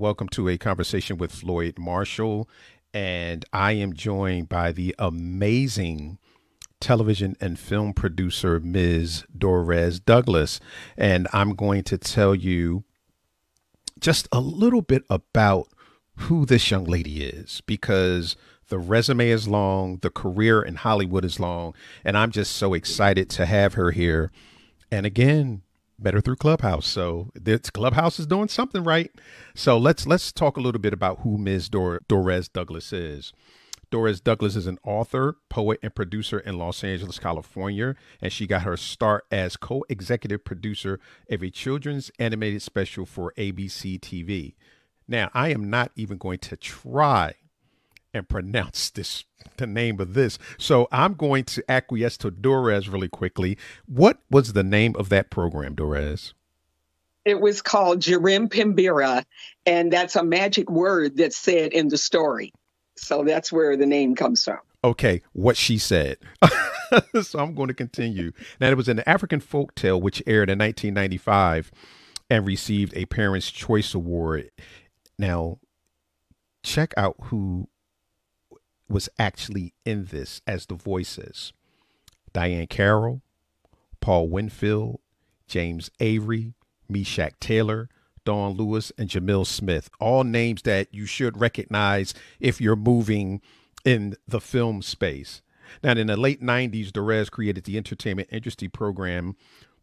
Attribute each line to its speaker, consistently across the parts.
Speaker 1: Welcome to a conversation with Floyd Marshall. And I am joined by the amazing television and film producer, Ms. Dorez Douglas. And I'm going to tell you just a little bit about who this young lady is because the resume is long, the career in Hollywood is long, and I'm just so excited to have her here. And again, better through Clubhouse. So this Clubhouse is doing something right. So let's let's talk a little bit about who Ms. Dor- Dorez Douglas is. Dorez Douglas is an author, poet, and producer in Los Angeles, California, and she got her start as co-executive producer of a children's animated special for ABC TV. Now, I am not even going to try and pronounce this the name of this. So I'm going to acquiesce to Dorez really quickly. What was the name of that program, Dorez?
Speaker 2: It was called Jirimpimbira, and that's a magic word that's said in the story. So that's where the name comes from.
Speaker 1: Okay, what she said. so I'm going to continue. Now, it was an African folk tale which aired in 1995 and received a Parents' Choice Award. Now, check out who was actually in this as the voices Diahann Carroll, Paul Winfield, James Avery, Meshach Taylor, Dawnn Lewis, and Jamil Smith. All names that you should recognize if you're moving in the film space. Now, in the late 90s, Dorez created the Entertainment Industry Program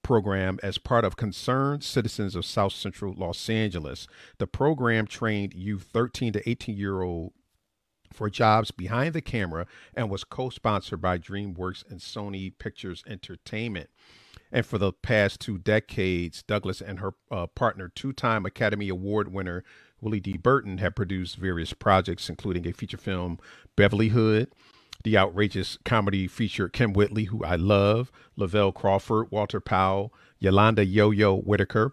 Speaker 1: program as part of Concerned Citizens of South Central Los Angeles. The program trained youth 13 to 18 year old for jobs behind the camera and was co sponsored by DreamWorks and Sony Pictures Entertainment. And for the past two decades, Douglas and her uh, partner, two time Academy Award winner Willie D. Burton, have produced various projects, including a feature film, Beverly Hood, the outrageous comedy feature Kym Whitley, who I love, Lavell Crawford, Walter Powell, Yolanda Yo Yo Whitaker.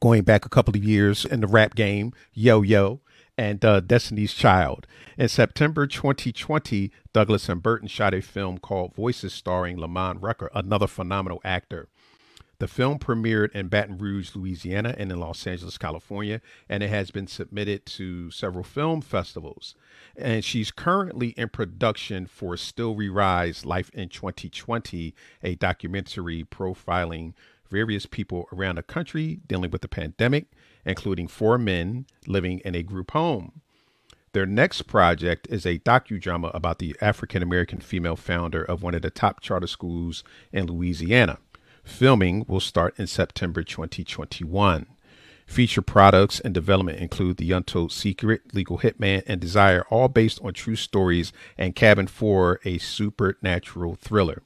Speaker 1: Going back a couple of years in the rap game, Yo Yo, and uh, Destiny's Child. In September 2020, Douglas and Burton shot a film called Voices starring Lamon Rucker, another phenomenal actor. The film premiered in Baton Rouge, Louisiana, and in Los Angeles, California, and it has been submitted to several film festivals. And she's currently in production for Still We Rise Life in 2020, a documentary profiling various people around the country dealing with the pandemic including four men living in a group home. Their next project is a docudrama about the African American female founder of one of the top charter schools in Louisiana. Filming will start in September 2021. Feature products and development include The Untold Secret, Legal Hitman, and Desire, all based on true stories, and Cabin 4, a supernatural thriller.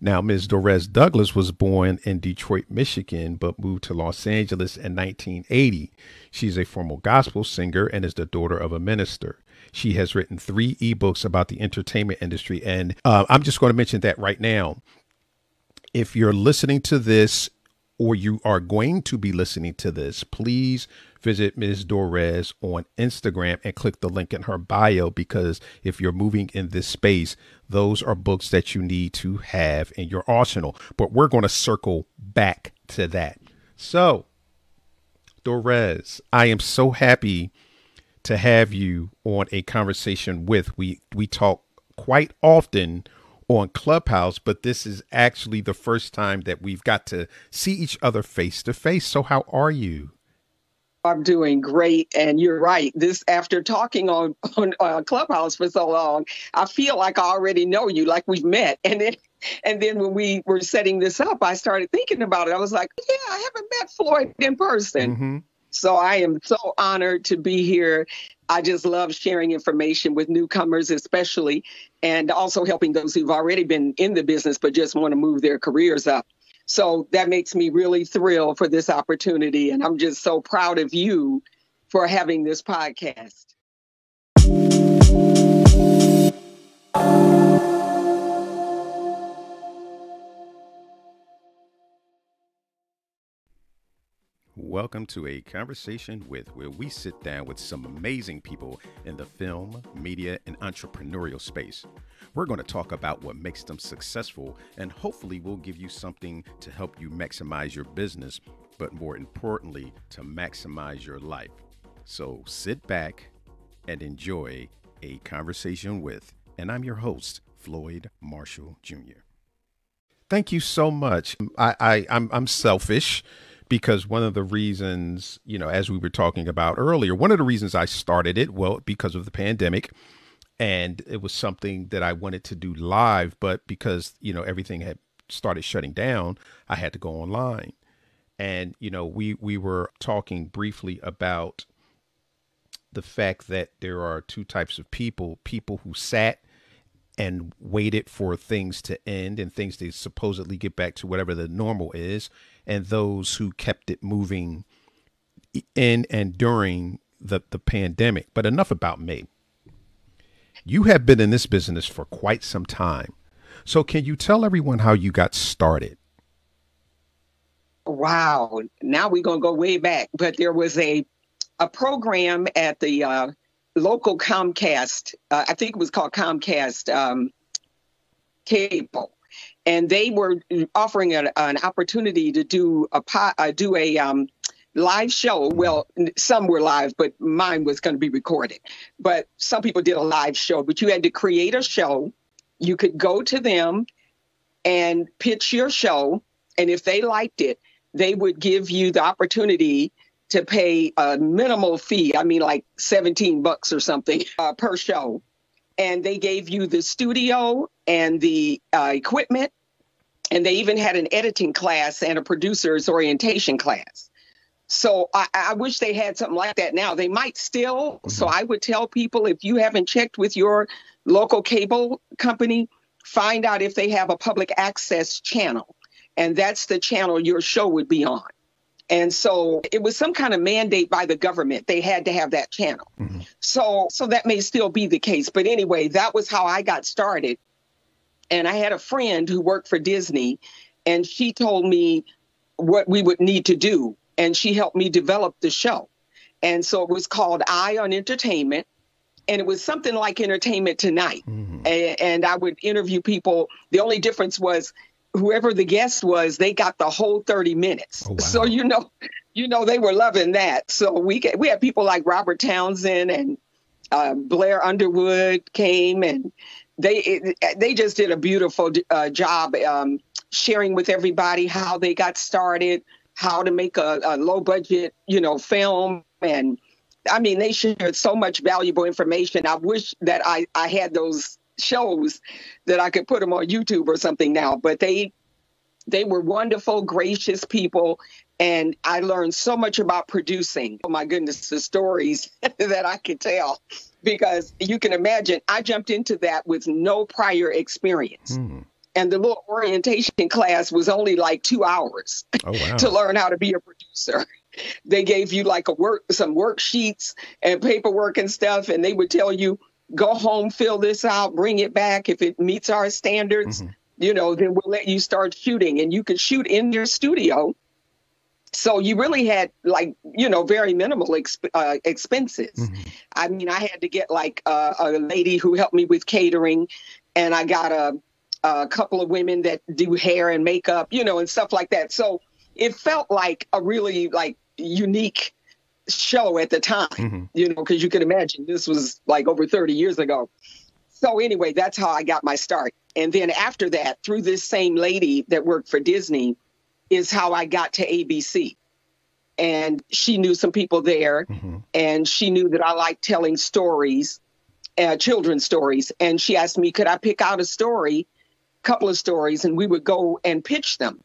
Speaker 1: Now, Ms. Dorez Douglas was born in Detroit, Michigan, but moved to Los Angeles in 1980. She's a former gospel singer and is the daughter of a minister. She has written three ebooks about the entertainment industry. And uh, I'm just going to mention that right now. If you're listening to this or you are going to be listening to this, please visit Ms. Dorez on Instagram and click the link in her bio because if you're moving in this space, those are books that you need to have in your arsenal. But we're going to circle back to that. So, Dorez, I am so happy to have you on a conversation with. We we talk quite often on Clubhouse, but this is actually the first time that we've got to see each other face to face. So, how are you?
Speaker 2: I'm doing great, and you're right. This after talking on on uh, Clubhouse for so long, I feel like I already know you, like we've met. And then, and then when we were setting this up, I started thinking about it. I was like, yeah, I haven't met Floyd in person. Mm-hmm. So I am so honored to be here. I just love sharing information with newcomers, especially, and also helping those who've already been in the business but just want to move their careers up. So that makes me really thrilled for this opportunity. And I'm just so proud of you for having this podcast.
Speaker 1: Welcome to a conversation with where we sit down with some amazing people in the film, media, and entrepreneurial space. We're going to talk about what makes them successful, and hopefully, we'll give you something to help you maximize your business, but more importantly, to maximize your life. So sit back and enjoy a conversation with, and I'm your host, Floyd Marshall Jr. Thank you so much. I, I I'm I'm selfish because one of the reasons, you know, as we were talking about earlier, one of the reasons I started it, well, because of the pandemic, and it was something that I wanted to do live, but because you know everything had started shutting down, I had to go online. And you know, we we were talking briefly about the fact that there are two types of people: people who sat and waited for things to end and things to supposedly get back to whatever the normal is, and those who kept it moving in and during the, the pandemic. But enough about me. You have been in this business for quite some time. So, can you tell everyone how you got started?
Speaker 2: Wow. Now we're going to go way back. But there was a, a program at the uh, local Comcast, uh, I think it was called Comcast um, Cable, and they were offering an, an opportunity to do a uh, do a um, live show. Well, some were live, but mine was going to be recorded. But some people did a live show. But you had to create a show. You could go to them and pitch your show, and if they liked it, they would give you the opportunity to pay a minimal fee. I mean, like 17 bucks or something uh, per show. And they gave you the studio and the uh, equipment. And they even had an editing class and a producer's orientation class. So I, I wish they had something like that now. They might still. Mm-hmm. So I would tell people if you haven't checked with your local cable company, find out if they have a public access channel. And that's the channel your show would be on. And so it was some kind of mandate by the government. They had to have that channel. Mm-hmm. So so that may still be the case. But anyway, that was how I got started. And I had a friend who worked for Disney and she told me what we would need to do and she helped me develop the show. And so it was called Eye on Entertainment and it was something like Entertainment Tonight. Mm-hmm. And, and I would interview people. The only difference was whoever the guest was, they got the whole 30 minutes. Oh, wow. So you know, you know they were loving that. So we get, we had people like Robert Townsend and uh, Blair Underwood came and they it, they just did a beautiful uh, job um, sharing with everybody how they got started, how to make a, a low budget you know film and. I mean, they shared so much valuable information. I wish that I, I had those shows that I could put them on YouTube or something now. But they they were wonderful, gracious people, and I learned so much about producing. Oh my goodness, the stories that I could tell because you can imagine I jumped into that with no prior experience. Mm. And the little orientation class was only like two hours oh, wow. to learn how to be a producer. They gave you like a work, some worksheets and paperwork and stuff, and they would tell you go home, fill this out, bring it back. If it meets our standards, mm-hmm. you know, then we'll let you start shooting. And you could shoot in your studio. So you really had like, you know, very minimal exp- uh, expenses. Mm-hmm. I mean, I had to get like uh, a lady who helped me with catering, and I got a, a couple of women that do hair and makeup, you know, and stuff like that. So it felt like a really like unique show at the time, mm-hmm. you know, because you can imagine this was like over 30 years ago. So, anyway, that's how I got my start. And then after that, through this same lady that worked for Disney, is how I got to ABC. And she knew some people there, mm-hmm. and she knew that I liked telling stories, uh, children's stories. And she asked me, could I pick out a story, a couple of stories, and we would go and pitch them.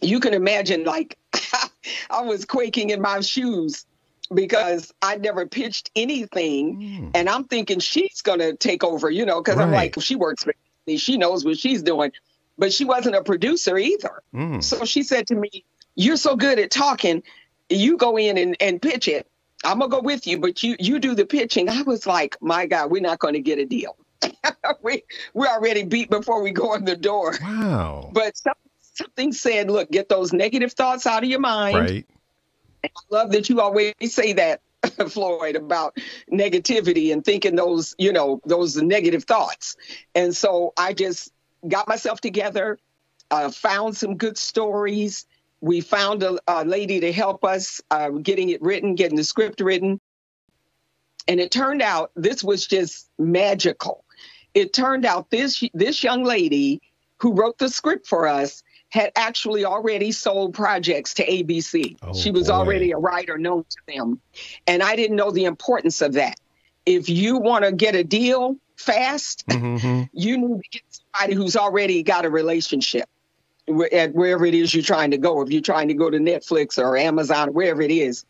Speaker 2: You can imagine, like, I was quaking in my shoes because I never pitched anything. Mm. And I'm thinking she's going to take over, you know, because right. I'm like, she works for me, she knows what she's doing. But she wasn't a producer either. Mm. So she said to me, You're so good at talking, you go in and, and pitch it. I'm gonna go with you, but you you do the pitching. I was like, my God, we're not gonna get a deal. we we're already beat before we go in the door.
Speaker 1: Wow.
Speaker 2: But some, something said, look, get those negative thoughts out of your mind.
Speaker 1: Right.
Speaker 2: I love that you always say that, Floyd, about negativity and thinking those, you know, those negative thoughts. And so I just got myself together, uh, found some good stories. We found a, a lady to help us uh, getting it written, getting the script written. And it turned out this was just magical. It turned out this this young lady who wrote the script for us had actually already sold projects to ABC. Oh, she was boy. already a writer known to them. And I didn't know the importance of that. If you want to get a deal fast, mm-hmm. you need to get somebody who's already got a relationship at wherever it is you're trying to go. If you're trying to go to Netflix or Amazon, or wherever it is,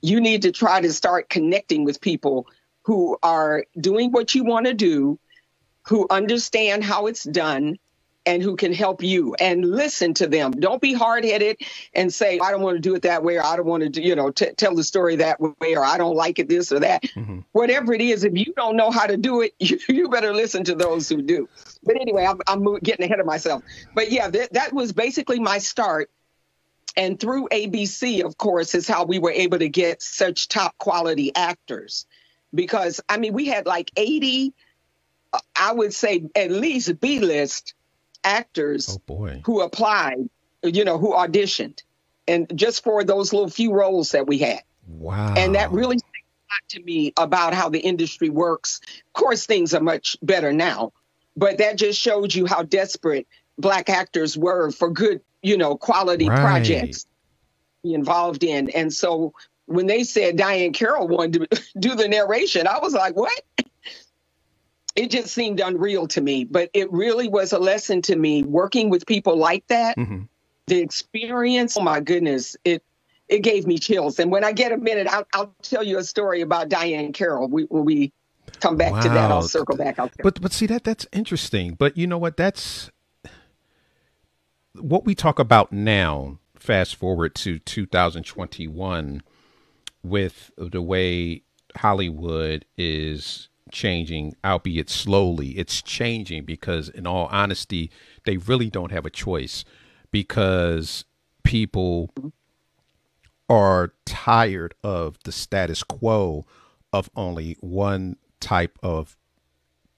Speaker 2: you need to try to start connecting with people who are doing what you want to do, who understand how it's done, and who can help you and listen to them. Don't be hard headed and say, I don't want to do it that way, or I don't want to, do, you know, t- tell the story that way, or I don't like it this or that. Mm-hmm. Whatever it is, if you don't know how to do it, you, you better listen to those who do. But anyway, I'm, I'm getting ahead of myself. But yeah, that, that was basically my start. And through ABC, of course, is how we were able to get such top quality actors. Because, I mean, we had like 80, uh, I would say at least B list actors
Speaker 1: oh boy.
Speaker 2: who applied, you know, who auditioned, and just for those little few roles that we had.
Speaker 1: Wow.
Speaker 2: And that really to me about how the industry works. Of course, things are much better now, but that just showed you how desperate black actors were for good, you know, quality right. projects involved in. And so when they said Diahann Carroll wanted to do the narration, I was like, what? It just seemed unreal to me. But it really was a lesson to me working with people like that. Mm-hmm. The experience, oh my goodness, it it gave me chills. And when I get a minute, I'll, I'll tell you a story about Diahann Carroll. We, when we come back wow. to that, I'll circle back. I'll
Speaker 1: but but see that that's interesting. But you know what? That's what we talk about now. Fast forward to 2021 with the way Hollywood is changing, albeit slowly. It's changing because, in all honesty, they really don't have a choice because people are tired of the status quo of only one type of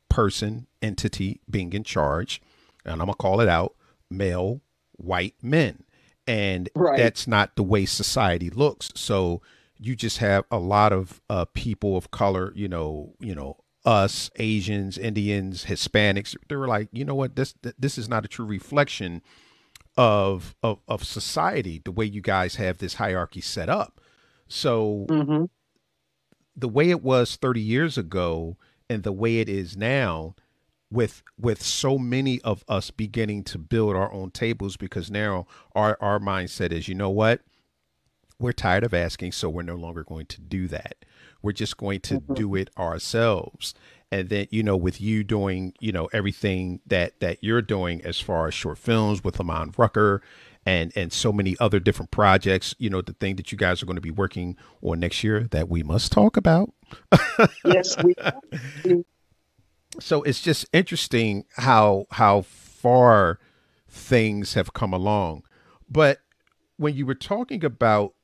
Speaker 1: person, entity being in charge. And I'm going to call it out male white men. And right. that's not the way society looks. So you just have a lot of uh, people of color, you know, you know, us Asians, Indians, Hispanics, they were like, you know what, this this is not a true reflection of of of society. The way you guys have this hierarchy set up. So mm-hmm. the way it was 30 years ago and the way it is now, with with so many of us beginning to build our own tables because now our our mindset is, you know what, we're tired of asking, so we're no longer going to do that. We're just going to mm-hmm. do it ourselves. And then, you know, with you doing, you know, everything that that you're doing as far as short films with Lamon Rucker and and so many other different projects, you know, the thing that you guys are going to be working on next year that we must talk about.
Speaker 2: yes, we
Speaker 1: So it's just interesting how how far things have come along. But when you were talking about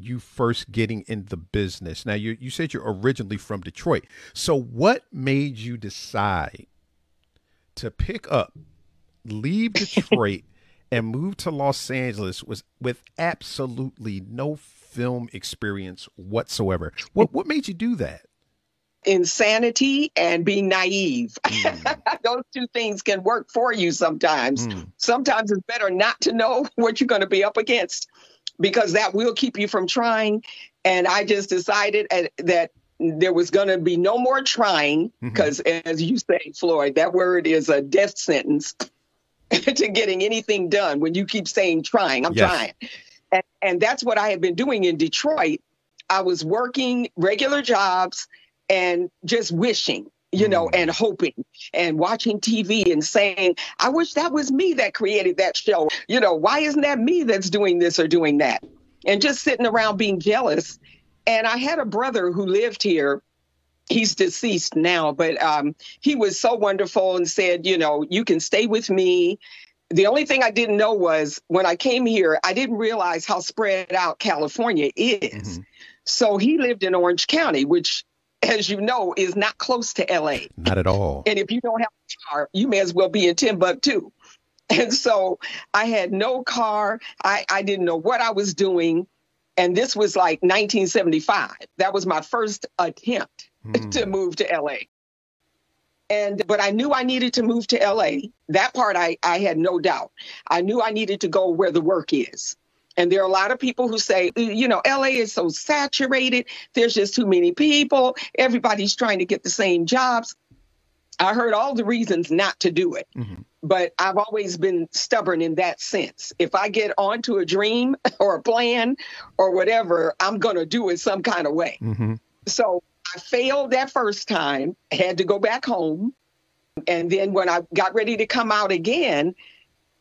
Speaker 1: you first getting in the business? Now you you said you're originally from Detroit. So what made you decide to pick up, leave Detroit and move to Los Angeles was with absolutely no film experience whatsoever. What what made you do that?
Speaker 2: Insanity and being naive. Mm. Those two things can work for you sometimes. Mm. Sometimes it's better not to know what you're going to be up against because that will keep you from trying. And I just decided that there was going to be no more trying because, mm-hmm. as you say, Floyd, that word is a death sentence to getting anything done when you keep saying trying. I'm yes. trying. And, and that's what I had been doing in Detroit. I was working regular jobs and just wishing you know, mm. and hoping and watching TV and saying, I wish that was me that created that show. You know, why isn't that me that's doing this or doing that? And just sitting around being jealous. And I had a brother who lived here. He's deceased now, but um, he was so wonderful and said, you know, you can stay with me. The only thing I didn't know was when I came here, I didn't realize how spread out California is. Mm-hmm. So he lived in Orange County, which as you know, is not close to LA.
Speaker 1: Not at all.
Speaker 2: And if you don't have a car, you may as well be in Timbuktu. And so I had no car. I, I didn't know what I was doing. And this was like 1975. That was my first attempt mm. to move to LA. And but I knew I needed to move to LA. That part I, I had no doubt. I knew I needed to go where the work is. And there are a lot of people who say, you know, LA is so saturated. There's just too many people. Everybody's trying to get the same jobs. I heard all the reasons not to do it. Mm-hmm. But I've always been stubborn in that sense. If I get onto a dream or a plan or whatever, I'm going to do it some kind of way. Mm-hmm. So I failed that first time, had to go back home. And then when I got ready to come out again,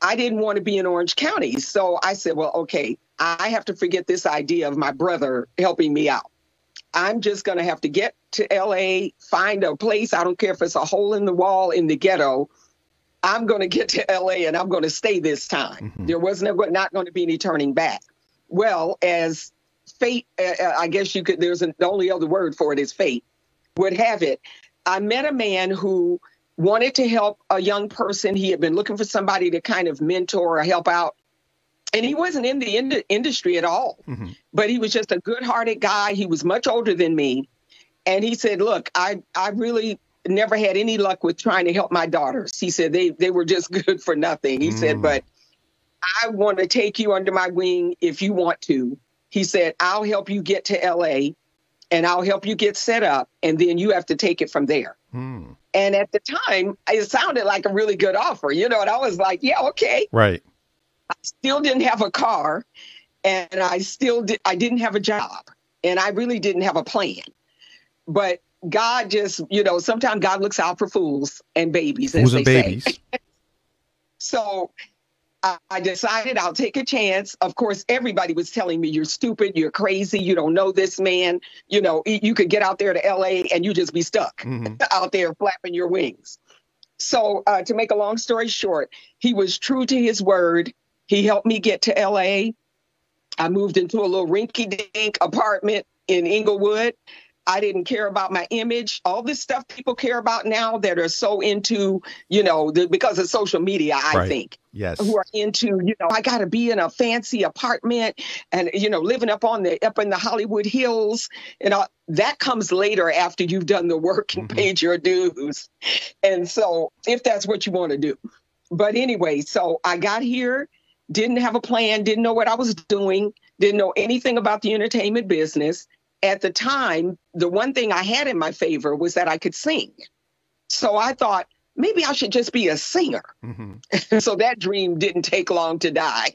Speaker 2: I didn't want to be in Orange County. So I said, well, okay, I have to forget this idea of my brother helping me out. I'm just going to have to get to LA, find a place. I don't care if it's a hole in the wall in the ghetto. I'm going to get to LA and I'm going to stay this time. Mm-hmm. There was never, not going to be any turning back. Well, as fate, uh, uh, I guess you could, there's an, the only other word for it is fate, would have it. I met a man who wanted to help a young person. He had been looking for somebody to kind of mentor or help out. And he wasn't in the ind- industry at all, mm-hmm. but he was just a good hearted guy. He was much older than me. And he said, Look, I, I really never had any luck with trying to help my daughters. He said they, they were just good for nothing. He mm. said, But I want to take you under my wing if you want to. He said, I'll help you get to LA and I'll help you get set up, and then you have to take it from there. Mm. And at the time, it sounded like a really good offer, you know, and I was like, yeah, okay.
Speaker 1: Right.
Speaker 2: I still didn't have a car, and I still did, I didn't have a job, and I really didn't have a plan. But God just, you know, sometimes God looks out for fools and babies.
Speaker 1: Fools and babies.
Speaker 2: so I decided I'll take a chance. Of course, everybody was telling me, you're stupid, you're crazy, you don't know this man. You know, you could get out there to LA and you just be stuck mm-hmm. out there flapping your wings. So, uh, to make a long story short, he was true to his word. He helped me get to LA. I moved into a little rinky dink apartment in Inglewood. I didn't care about my image. All this stuff people care about now that are so into, you know, the, because of social media, I right. think.
Speaker 1: Yes.
Speaker 2: Who are into, you know, I got to be in a fancy apartment and, you know, living up on the, up in the Hollywood Hills. You know, that comes later after you've done the work and mm-hmm. paid your dues. And so if that's what you want to do. But anyway, so I got here, didn't have a plan, didn't know what I was doing, didn't know anything about the entertainment business at the time, the one thing I had in my favor was that I could sing. So I thought maybe I should just be a singer. Mm-hmm. so that dream didn't take long to die.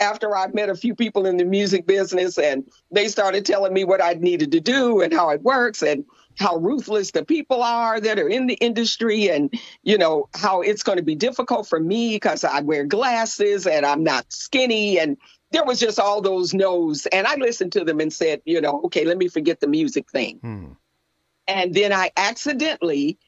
Speaker 2: After I met a few people in the music business and they started telling me what I needed to do and how it works and how ruthless the people are that are in the industry and you know how it's going to be difficult for me because I wear glasses and I'm not skinny and there was just all those no's. And I listened to them and said, you know, okay, let me forget the music thing. Hmm. And then I accidentally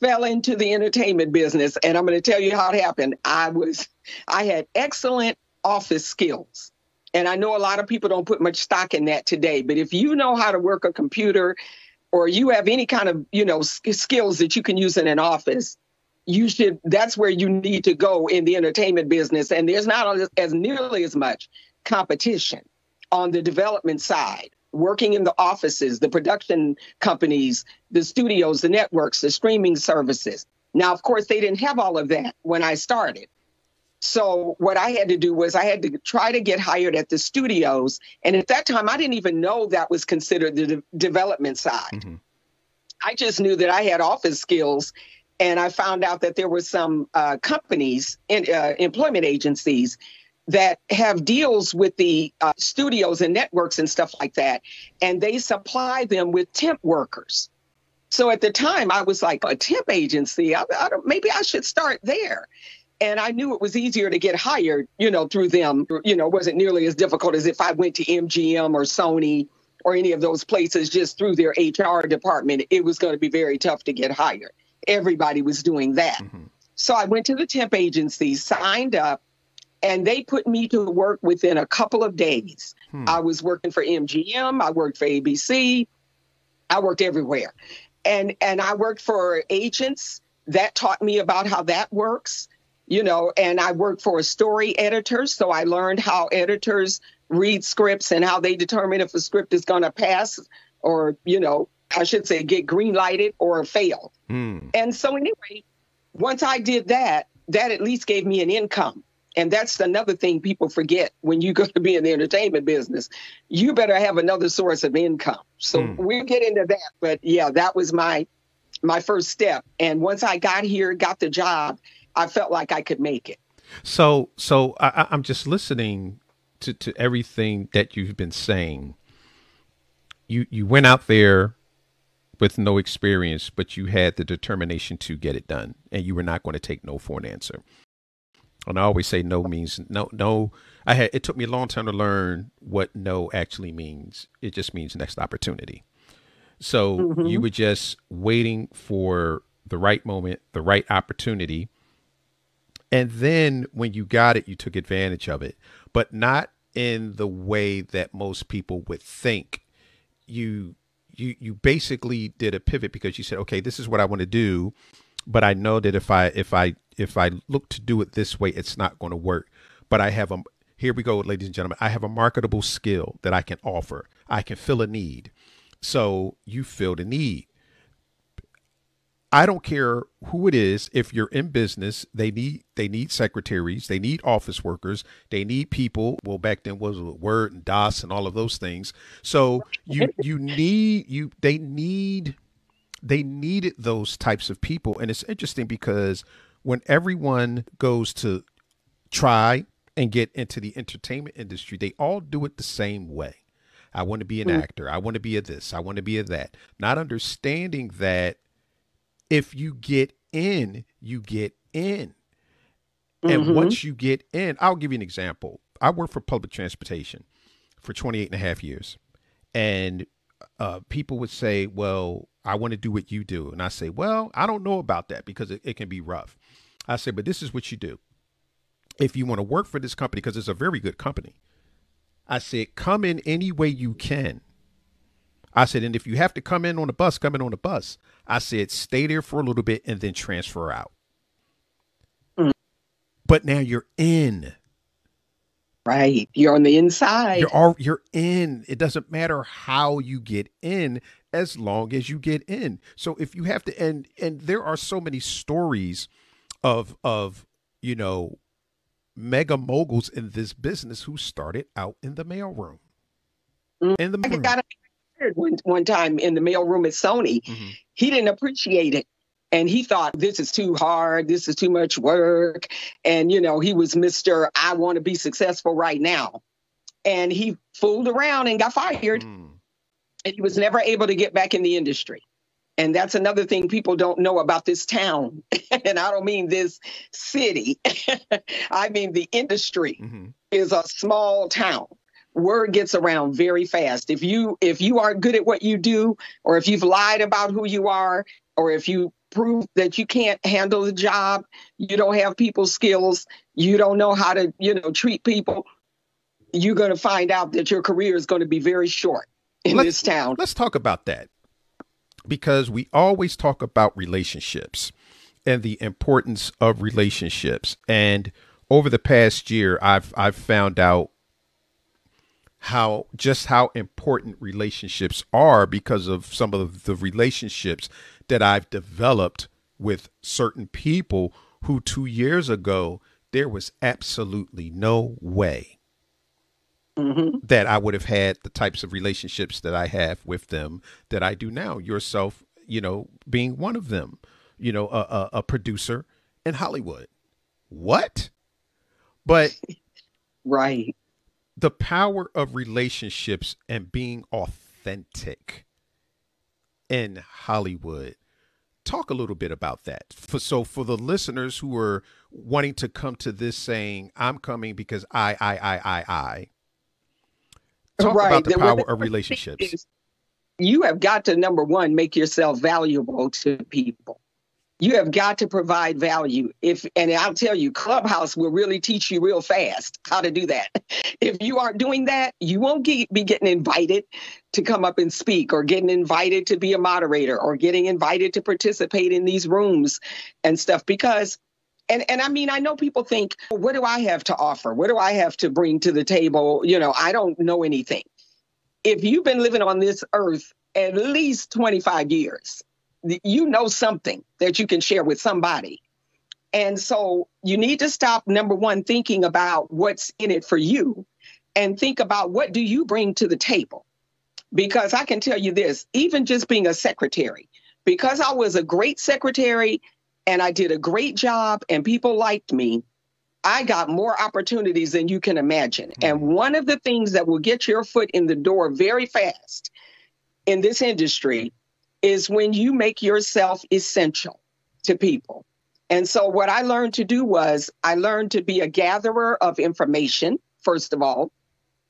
Speaker 2: fell into the entertainment business. And I'm going to tell you how it happened. I was, I had excellent office skills. And I know a lot of people don't put much stock in that today, but if you know how to work a computer or you have any kind of, you know, skills that you can use in an office, you should that's where you need to go in the entertainment business. And there's not as nearly as much competition on the development side working in the offices the production companies the studios the networks the streaming services. Now of course they didn't have all of that when i started. So what i had to do was i had to try to get hired at the studios. And at that time i didn't even know that was considered the de- development side. Mm-hmm. i just knew that i had office skills and I found out that there were some uh, companies, in, uh, employment agencies, that have deals with the uh, studios and networks and stuff like that, and they supply them with temp workers. So at the time, I was like, a temp agency, I, I maybe I should start there. And I knew it was easier to get hired, you know, through them. You know, it wasn't nearly as difficult as if I went to MGM or Sony or any of those places just through their HR department. It was going to be very tough to get hired everybody was doing that. Mm-hmm. So I went to the temp agency, signed up, and they put me to work within a couple of days. Hmm. I was working for MGM, I worked for ABC, I worked everywhere. And and I worked for agents that taught me about how that works, you know, and I worked for a story editor, so I learned how editors read scripts and how they determine if a script is going to pass or, you know, I should say get green lighted or fail. Mm. And so, anyway, once I did that, that at least gave me an income. And that's another thing people forget when you go to be in the entertainment business. You better have another source of income. So mm. we'll get into that. But yeah, that was my my first step. And once I got here, got the job, I felt like I could make it.
Speaker 1: So so I, I'm just listening to, to everything that you've been saying. You you went out there with no experience, but you had the determination to get it done, and you were not going to take no for an answer. And I always say no means no. No, I had it took me a long time to learn what no actually means. It just means next opportunity. So mm-hmm. you were just waiting for the right moment, the right opportunity, and then when you got it, you took advantage of it, but not in the way that most people would think. You you you basically did a pivot because you said, okay, this is what I want to do, but I know that if I if I if I look to do it this way, it's not going to work. But I have a here we go, ladies and gentlemen. I have a marketable skill that I can offer. I can fill a need. So you fill the need. I don't care who it is. If you're in business, they need they need secretaries, they need office workers, they need people. Well, back then was Word and DOS and all of those things. So you you need you they need they needed those types of people, and it's interesting because when everyone goes to try and get into the entertainment industry, they all do it the same way. I want to be an mm. actor. I want to be a this. I want to be a that. Not understanding that if you get in, you get in. And mm-hmm. once you get in, I'll give you an example. I worked for public transportation for 28 and a half years. And uh, people would say, well, I want to do what you do. And I say, well, I don't know about that because it, it can be rough. I say, but this is what you do. If you want to work for this company, because it's a very good company, I said, come in any way you can. I said, and if you have to come in on a bus, come in on a bus. I said, stay there for a little bit and then transfer out. Mm. But now you're in.
Speaker 2: Right. You're on the inside.
Speaker 1: You're all, you're in. It doesn't matter how you get in as long as you get in. So if you have to and and there are so many stories of of you know mega moguls in this business who started out in the mailroom.
Speaker 2: Mm. In the mailroom one, one time in the mailroom at Sony. Mm-hmm. He didn't appreciate it. And he thought this is too hard, this is too much work. And, you know, he was Mr. I want to be successful right now. And he fooled around and got fired. Mm. And he was never able to get back in the industry. And that's another thing people don't know about this town. and I don't mean this city, I mean the industry mm-hmm. is a small town word gets around very fast. If you if you aren't good at what you do, or if you've lied about who you are, or if you prove that you can't handle the job, you don't have people skills, you don't know how to, you know, treat people, you're going to find out that your career is going to be very short in let's, this town.
Speaker 1: Let's talk about that. Because we always talk about relationships and the importance of relationships. And over the past year, I've I've found out how just how important relationships are because of some of the relationships that I've developed with certain people who 2 years ago there was absolutely no way mm-hmm. that I would have had the types of relationships that I have with them that I do now. Yourself, you know, being one of them, you know, a, a, a producer in Hollywood. What? But
Speaker 2: right
Speaker 1: the power of relationships and being authentic in Hollywood. Talk a little bit about that. For, so for the listeners who are wanting to come to this saying, I'm coming because I, I, I, I, I. Talk right. about the, the power of relationships.
Speaker 2: You have got to number one, make yourself valuable to people you have got to provide value if and i'll tell you clubhouse will really teach you real fast how to do that if you aren't doing that you won't get, be getting invited to come up and speak or getting invited to be a moderator or getting invited to participate in these rooms and stuff because And and I mean, I know people think, what do I have to offer? What do I have to bring to the table? You know, I don't know anything. If you've been living on this earth at least 25 years, you know something that you can share with somebody. And so you need to stop number one thinking about what's in it for you and think about what do you bring to the table? Because I can tell you this, even just being a secretary, because I was a great secretary and I did a great job and people liked me, I got more opportunities than you can imagine. Mm-hmm. And one of the things that will get your foot in the door very fast in this industry is when you make yourself essential to people. And so, what I learned to do was I learned to be a gatherer of information, first of all.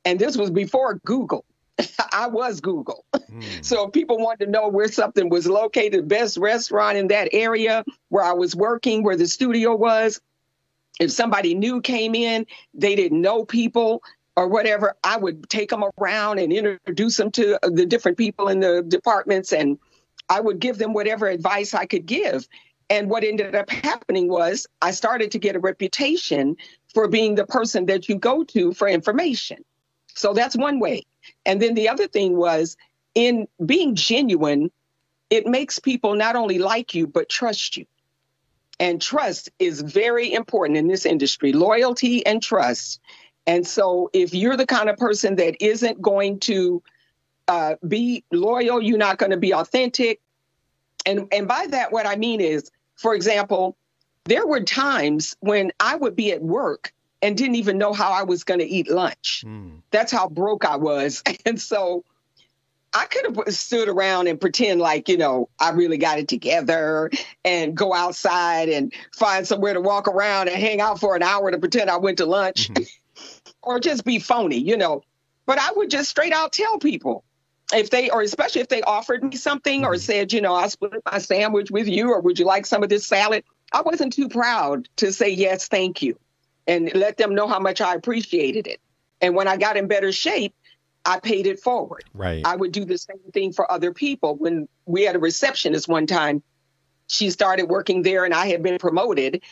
Speaker 2: And this was before Google. I was Google. Mm. So people wanted to know where something was located, best restaurant in that area where I was working, where the studio was. If somebody new came in, they didn't know people or whatever, I would take them around and introduce them to the different people in the departments and I would give them whatever advice I could give. And what ended up happening was I started to get a reputation for being the person that you go to for information. So that's one way. And then the other thing was in being genuine, it makes people not only like you, but trust you. And trust is very important in this industry loyalty and trust. And so if you're the kind of person that isn't going to uh, be loyal, you're not going to be authentic. And, and by that, what I mean is, for example, there were times when I would be at work and didn't even know how I was going to eat lunch. Mm. That's how broke I was. And so I could have stood around and pretend like, you know, I really got it together and go outside and find somewhere to walk around and hang out for an hour to pretend I went to lunch mm-hmm. or just be phony, you know. But I would just straight out tell people, if they or especially if they offered me something or mm-hmm. said, you know, I split my sandwich with you or would you like some of this salad? I wasn't too proud to say yes, thank you, and let them know how much I appreciated it. And when I got in better shape, I paid it forward.
Speaker 1: Right.
Speaker 2: I would do the same thing for other people. When we had a receptionist one time, she started working there and I had been promoted.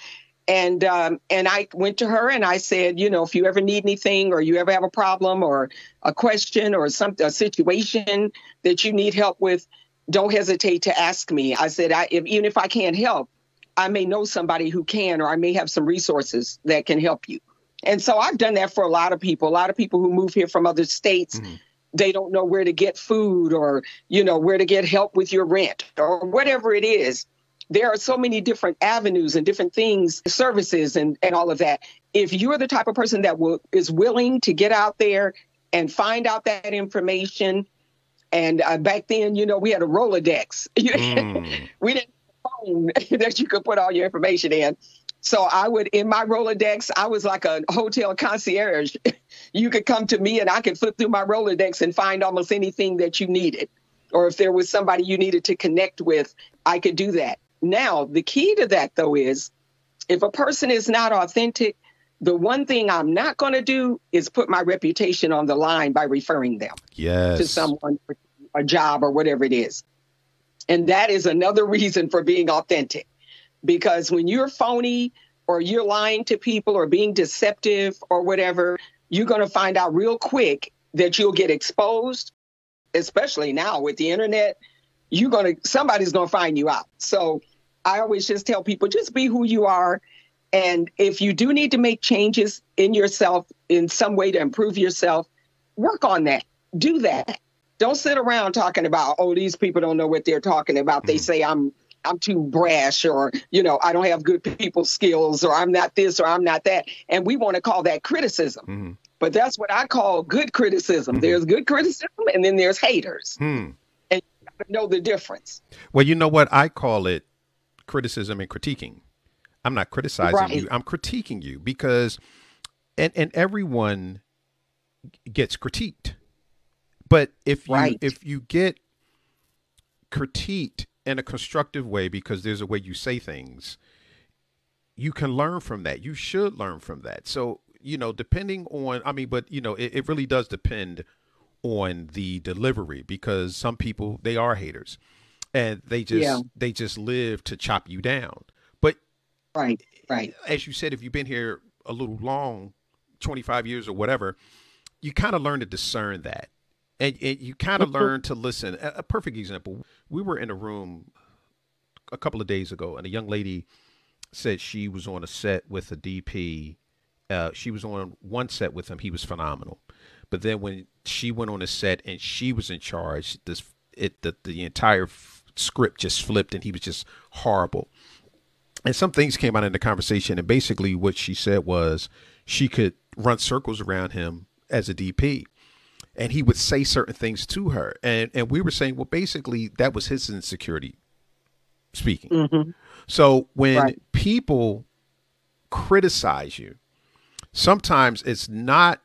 Speaker 2: And um, and I went to her and I said, you know, if you ever need anything or you ever have a problem or a question or some a situation that you need help with, don't hesitate to ask me. I said, I, if, even if I can't help, I may know somebody who can, or I may have some resources that can help you. And so I've done that for a lot of people. A lot of people who move here from other states, mm-hmm. they don't know where to get food or, you know, where to get help with your rent or whatever it is there are so many different avenues and different things, services and, and all of that. If you're the type of person that will, is willing to get out there and find out that information, and uh, back then, you know, we had a Rolodex. Mm. we didn't phone that you could put all your information in. So I would, in my Rolodex, I was like a hotel concierge. you could come to me and I could flip through my Rolodex and find almost anything that you needed. Or if there was somebody you needed to connect with, I could do that. Now, the key to that, though, is if a person is not authentic, the one thing I'm not going to do is put my reputation on the line by referring them
Speaker 1: yes.
Speaker 2: to someone a job or whatever it is. And that is another reason for being authentic. Because when you're phony or you're lying to people or being deceptive or whatever, you're going to find out real quick that you'll get exposed, especially now with the internet you're gonna somebody's gonna find you out. So I always just tell people just be who you are. And if you do need to make changes in yourself in some way to improve yourself, work on that. Do that. Don't sit around talking about, oh, these people don't know what they're talking about. They mm-hmm. say I'm I'm too brash or, you know, I don't have good people skills or I'm not this or I'm not that. And we want to call that criticism. Mm-hmm. But that's what I call good criticism. Mm-hmm. There's good criticism and then there's haters. Hmm know the difference.
Speaker 1: Well, you know what? I call it criticism and critiquing. I'm not criticizing right. you. I'm critiquing you because and and everyone gets critiqued. But if you right. if you get critiqued in a constructive way because there's a way you say things, you can learn from that. You should learn from that. So, you know, depending on I mean, but you know, it, it really does depend on the delivery because some people they are haters and they just yeah. they just live to chop you down but
Speaker 2: Right, right.
Speaker 1: As you said, if you've been here a little long, 25 years or whatever, you kind of learn to discern that. And, and you kind of learn to listen. A, a perfect example we were in a room a couple of days ago, and a young lady said she was on a set with a DP. Uh, she was on one set with him. He was phenomenal. But then when she went on a set and she was in charge, this it the, the entire f- script just flipped and he was just horrible. And some things came out in the conversation, and basically what she said was she could run circles around him as a DP, and he would say certain things to her, and and we were saying, well, basically that was his insecurity speaking.
Speaker 2: Mm-hmm.
Speaker 1: So when
Speaker 2: Right.
Speaker 1: people criticize you, sometimes it's not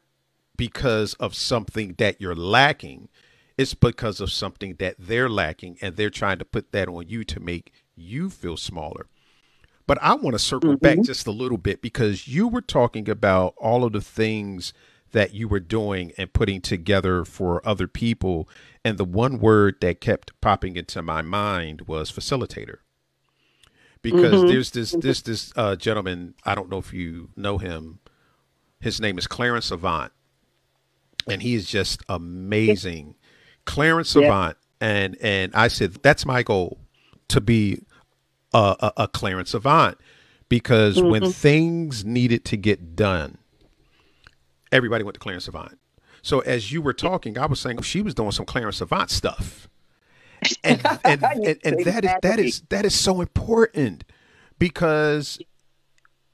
Speaker 1: because of something that you're lacking. It's because of something that they're lacking, and they're trying to put that on you to make you feel smaller. But I want to circle back
Speaker 2: Mhm.
Speaker 1: just a little bit because you were talking about all of the things that you were doing and putting together for other people. And the one word that kept popping into my mind was facilitator. Because
Speaker 2: Mhm.
Speaker 1: there's this this this uh, gentleman, I don't know if you know him. His name is Clarence Avant. And he is just amazing. Clarence
Speaker 2: Yeah.
Speaker 1: Avant. And and I said, that's my goal to be a, a, a Clarence Avant because when
Speaker 2: Mhm.
Speaker 1: things needed to get done, everybody went to Clarence Avant. So as you were talking, I was saying she was doing some Clarence Avant stuff, and and, and, and that is that is that is so important because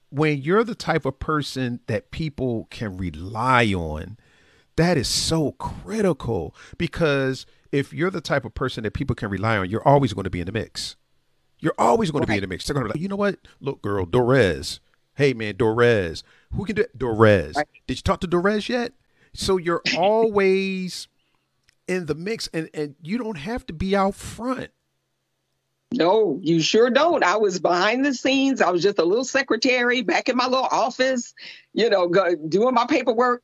Speaker 1: when you're the type of person that people can rely on, that is so critical because if you're the type of person that people can rely on, you're always going to be in the mix. You're always going to be in the mix. They're going to be like, you know what? Look, girl, Dorez. Hey, man, Dorez. Who can do it? Dorez.
Speaker 2: Right.
Speaker 1: Did you talk to Dorez yet? So you're always in the mix, and, and you don't have to be out front.
Speaker 2: No, you sure don't. I was behind the scenes. I was just a little secretary back in my little office, you know, go, doing my paperwork.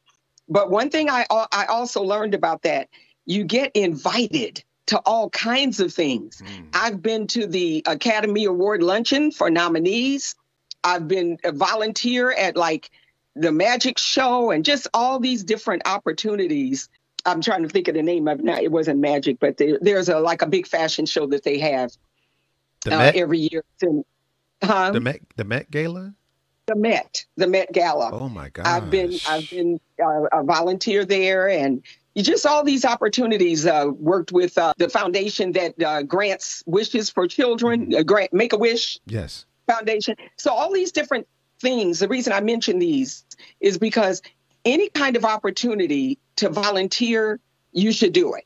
Speaker 2: But one thing I I also learned about that, you get invited to all kinds of things. I've been to the Academy Award luncheon for nominees. I've been a volunteer at like the magic show and just all these different opportunities. I'm trying to think of the name of it now. It wasn't magic, but there, there's a like a big fashion show that they have uh, every year. In, huh?
Speaker 1: the Met, the Met Gala.
Speaker 2: The Met, the Met Gala.
Speaker 1: Oh my God!
Speaker 2: I've been I've been uh, a volunteer there, and you just all these opportunities. Uh, worked with uh, the foundation that uh, grants wishes for children, uh, grant Make a Wish
Speaker 1: yes.
Speaker 2: Foundation. So all these different things. The reason I mention these is because any kind of opportunity to volunteer, you should do it.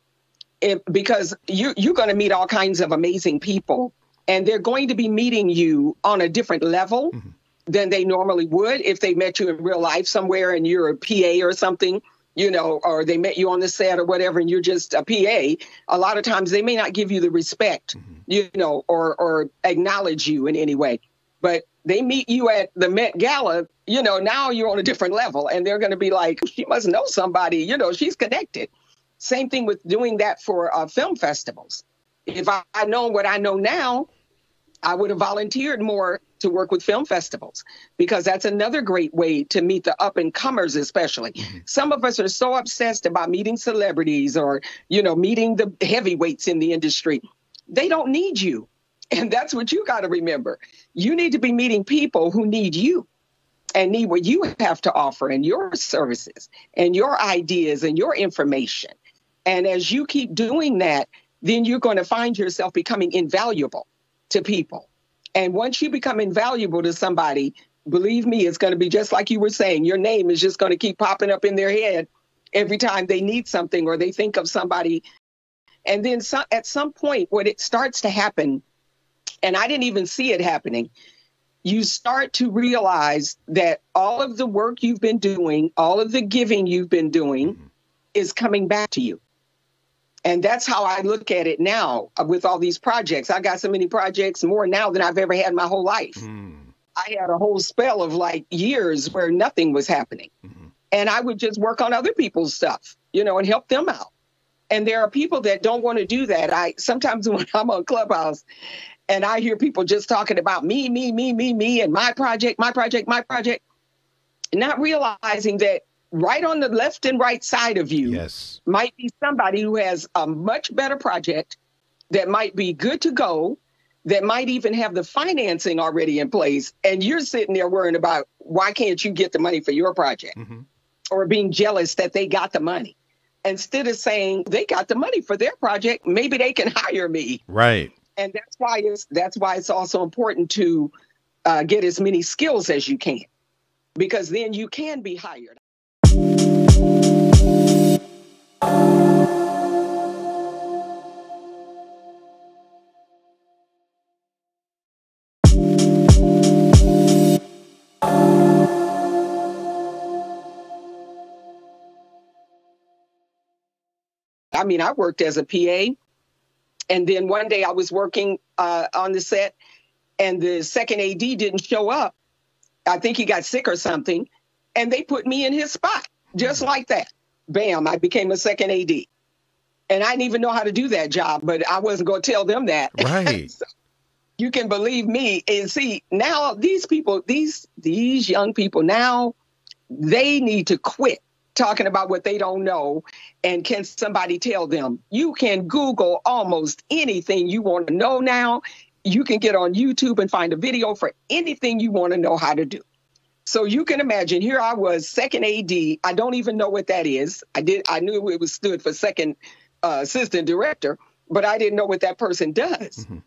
Speaker 2: If, because you you're going to meet all kinds of amazing people, and they're going to be meeting you on a different level
Speaker 1: Mhm.
Speaker 2: Than they normally would if they met you in real life somewhere and you're a PA or something. You know, or they met you on the set or whatever, and you're just a PA. A lot of times they may not give you the respect, you know, or or acknowledge you in any way but they meet you at the Met Gala, you know, now you're on a different level and they're going to be like, she must know somebody, you know, she's connected. Same thing with doing that for uh, film festivals. If I I known what I know now, I would have volunteered more to work with film festivals because that's another great way to meet the up and comers, especially. Mm-hmm. Some of us are so obsessed about meeting celebrities or, you know, meeting the heavyweights in the industry. They don't need you. And that's what you got to remember. You need to be meeting people who need you and need what you have to offer and your services and your ideas and your information. And as you keep doing that, then you're going to find yourself becoming invaluable to people. And once you become invaluable to somebody, believe me, it's going to be just like you were saying. Your name is just going to keep popping up in their head every time they need something or they think of somebody. And then some, at some point, when it starts to happen, and I didn't even see it happening, you start to realize that all of the work you've been doing, all of the giving you've been doing mm-hmm. is coming back to you. And that's how I look at it now with all these projects. I got so many projects more now than I've ever had in my whole life.
Speaker 1: Mm.
Speaker 2: I had a whole spell of like years where nothing was happening.
Speaker 1: Mhm.
Speaker 2: And I would just work on other people's stuff, you know, and help them out. And there are people that don't want to do that. I sometimes when I'm on Clubhouse and I hear people just talking about me, me, me, me, me, and my project, my project, my project, not realizing that right on the left and right side of you
Speaker 1: Yes.
Speaker 2: might be somebody who has a much better project that might be good to go, that might even have the financing already in place. And you're sitting there worrying about why can't you get the money for your project
Speaker 1: Mhm.
Speaker 2: or being jealous that they got the money. Instead of saying they got the money for their project, maybe they can hire me.
Speaker 1: Right.
Speaker 2: And that's why it's that's why it's also important to uh, get as many skills as you can, because then you can be hired. I mean, I worked as a PA, and then one day I was working uh, on the set, and the second AD didn't show up. I think he got sick or something, and they put me in his spot just like that. Bam! I became a second AD, and I didn't even know how to do that job, but I wasn't going to tell them that.
Speaker 1: Right.
Speaker 2: So you can believe me and see now these people, these these young people now, they need to quit talking about what they don't know and can somebody tell them you can google almost anything you want to know now you can get on youtube and find a video for anything you want to know how to do so you can imagine here i was second ad i don't even know what that is. I did i knew it was stood for second uh, assistant director but i didn't know what that person does.
Speaker 1: Mhm.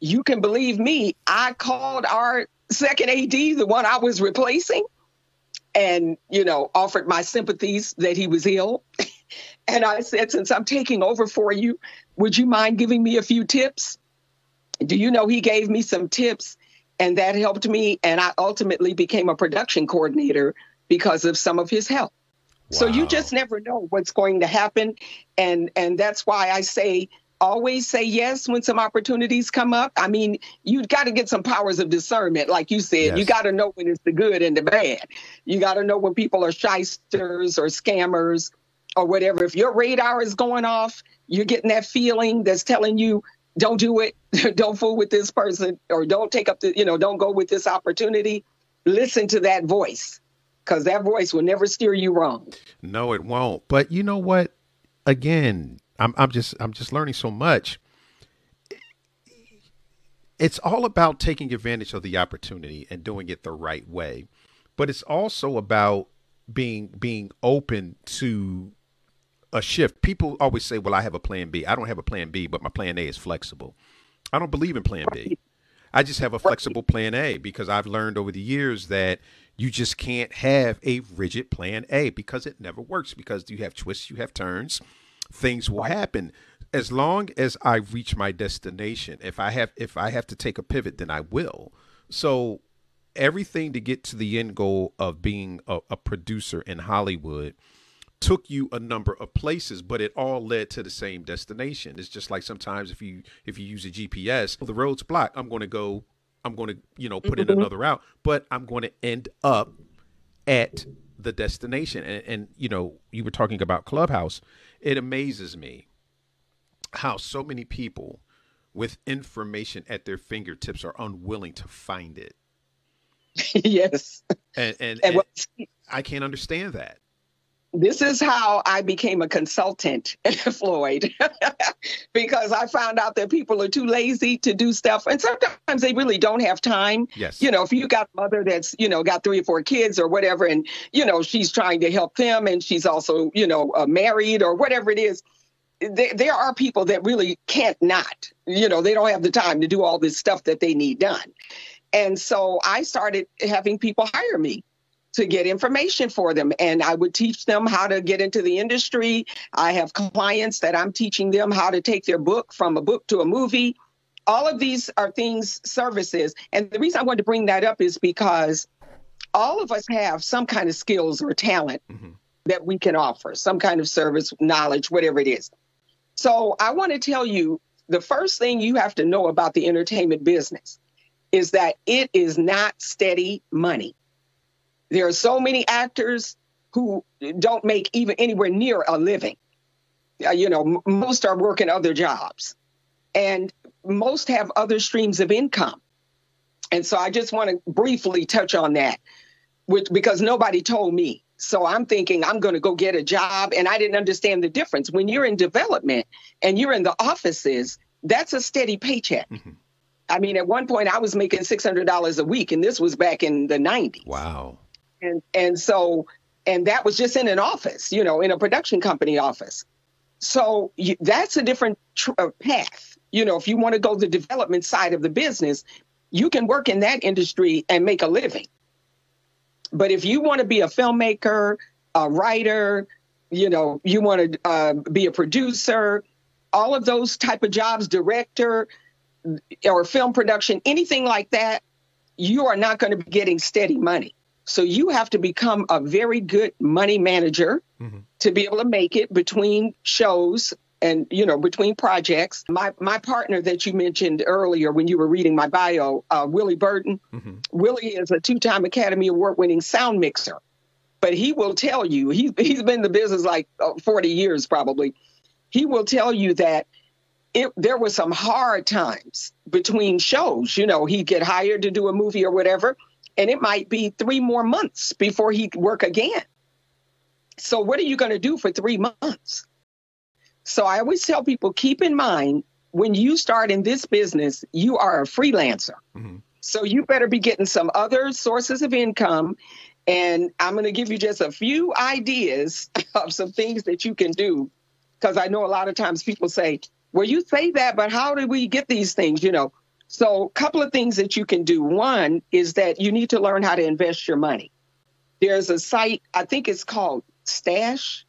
Speaker 2: you can believe me i called our second ad the one i was replacing and you know offered my sympathies that he was ill. And i said since i'm taking over for you would you mind giving me a few tips? Do you know he gave me some tips and that helped me and i ultimately became a production coordinator because of some of his help. So you just never know what's going to happen. And and that's why i say always say yes when some opportunities come up. I mean you've got to get some powers of discernment like you said. You got to know when it's the good and the bad. You got to know when people are shysters or scammers or whatever. If your radar is going off you're getting that feeling that's telling you don't do it don't fool with this person or don't take up the you know don't go with this opportunity listen to that voice because that voice will never steer you wrong
Speaker 1: No, it won't. But you know what? Again, I'm I'm just I'm just learning so much. It's all about taking advantage of the opportunity and doing it the right way. But it's also about being being open to a shift. People always say, "Well, I have a plan B." I don't have a plan B, but my plan A is flexible. I don't believe in plan B. I just have a flexible plan A because I've learned over the years that you just can't have a rigid plan A because it never works because you have twists, you have turns, things will happen. As long as I reach my destination, if I have if I have to take a pivot, then I will. So everything to get to the end goal of being a, a producer in Hollywood took you a number of places but it all led to the same destination. It's just like sometimes if you if you use a gps oh, the road's blocked. I'm going to go i'm going to you know put in mm-hmm. another route but i'm going to end up at the destination. And, and you know you were talking about clubhouse. It amazes me how so many people with information at their fingertips are unwilling to find it.
Speaker 2: Yes.
Speaker 1: And and,
Speaker 2: and
Speaker 1: and
Speaker 2: what,
Speaker 1: i can't understand that
Speaker 2: this is how I became a consultant, Floyd, because I found out that people are too lazy to do stuff. And sometimes they really don't have time.
Speaker 1: yes
Speaker 2: You know, if you got a mother that's, you know, got three or four kids or whatever, and, you know, she's trying to help them and she's also, you know, uh, married or whatever it is, there, there are people that really can't not, you know, they don't have the time to do all this stuff that they need done. And so I started having people hire me to get information for them. And I would teach them how to get into the industry. I have clients that I'm teaching them how to take their book from a book to a movie. All of these are things, services. And the reason I wanted to bring that up is because all of us have some kind of skills or talent
Speaker 1: Mhm.
Speaker 2: that we can offer, some kind of service, knowledge, whatever it is. So I want to tell you the first thing you have to know about the entertainment business is that it is not steady money. There are so many actors who don't make even anywhere near a living. uh, you know, m- most are working other jobs, and most have other streams of income. And so I just want to briefly touch on that, which because nobody told me. So I'm thinking I'm going to go get a job, and I didn't understand the difference. When you're in development and you're in the offices, that's a steady paycheck. Mm-hmm. I mean, at one point I was making $600 a week, and this was back in the 90s.
Speaker 1: Wow.
Speaker 2: And and so and that was just in an office, you know, in a production company office. So you, that's a different tr- uh, path. You know, if you want to go the development side of the business, you can work in that industry and make a living. But if you want to be a filmmaker, a writer, you know, you want to uh, be a producer, all of those type of jobs, director or film production, anything like that, you are not going to be getting steady money. So you have to become a very good money manager mm-hmm. to be able to make it between shows and you know between projects. My my partner that you mentioned earlier when you were reading my bio, uh, Willie Burton. Mm-hmm. Willie is a two-time Academy Award-winning sound mixer, but he will tell you he he's been in the business like uh, 40 years probably. He will tell you that it, there were some hard times between shows. You know, he'd get hired to do a movie or whatever, and it might be three more months before he work again. So what are you going to do for three months? So I always tell people keep in mind when you start in this business, you are a freelancer. Mm-hmm. So you better be getting some other sources of income. And I'm going to give you just a few ideas of some things that you can do. Because I know a lot of times people say, well, you say that, but how do we get these things? You know, so, a couple of things that you can do. One is that you need to learn how to invest your money. There's a site, I think it's called Stash.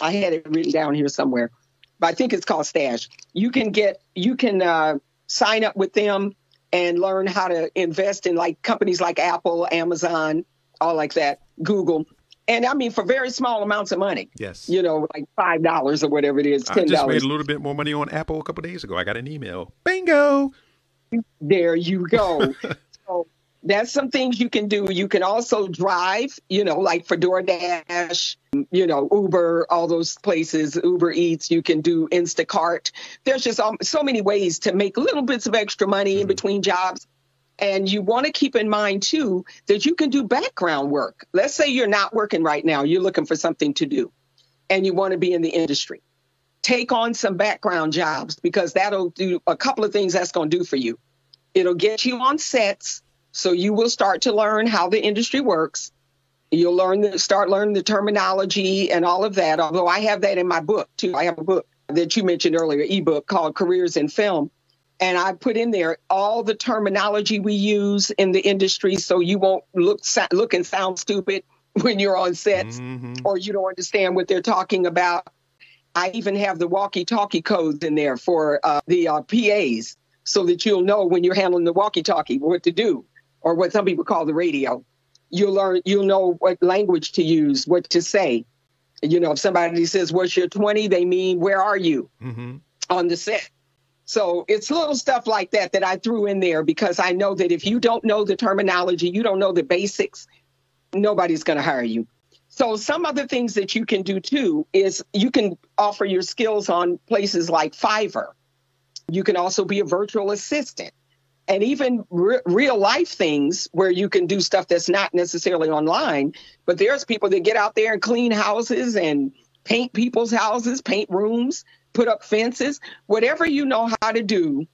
Speaker 2: I had it written down here somewhere, but I think it's called Stash. You can get, you can uh, sign up with them and learn how to invest in like companies like Apple, Amazon, all like that, Google. And I mean, for very small amounts of money.
Speaker 1: Yes.
Speaker 2: You know, like five dollars or whatever it is. $10. I
Speaker 1: just made a little bit more money on Apple a couple days ago. I got an email. Bingo.
Speaker 2: There you go. so that's some things you can do. You can also drive, you know, like for DoorDash, you know, Uber, all those places, Uber Eats, you can do Instacart. There's just so many ways to make little bits of extra money in mm-hmm. between jobs. And you want to keep in mind too that you can do background work. Let's say you're not working right now, you're looking for something to do and you want to be in the industry. Take on some background jobs because that'll do a couple of things that's going to do for you. It'll get you on sets, so you will start to learn how the industry works. You'll learn the, start learning the terminology and all of that. Although I have that in my book too. I have a book that you mentioned earlier, ebook called Careers in Film. And I put in there all the terminology we use in the industry so you won't look look and sound stupid when you're on sets mm-hmm. or you don't understand what they're talking about. I even have the walkie-talkie codes in there for uh, the uh, PAs so that you'll know when you're handling the walkie-talkie what to do, or what some people call the radio. You'll learn, you'll know what language to use, what to say. You know, if somebody says, "What's your 20?" they mean, "Where are you?" Mm-hmm. on the set. So it's little stuff like that that I threw in there because I know that if you don't know the terminology, you don't know the basics, nobody's going to hire you. So some other things that you can do too is you can offer your skills on places like Fiverr. You can also be a virtual assistant and even re- real life things where you can do stuff that's not necessarily online. But there's people that get out there and clean houses and paint people's houses, paint rooms, put up fences, whatever you know how to do.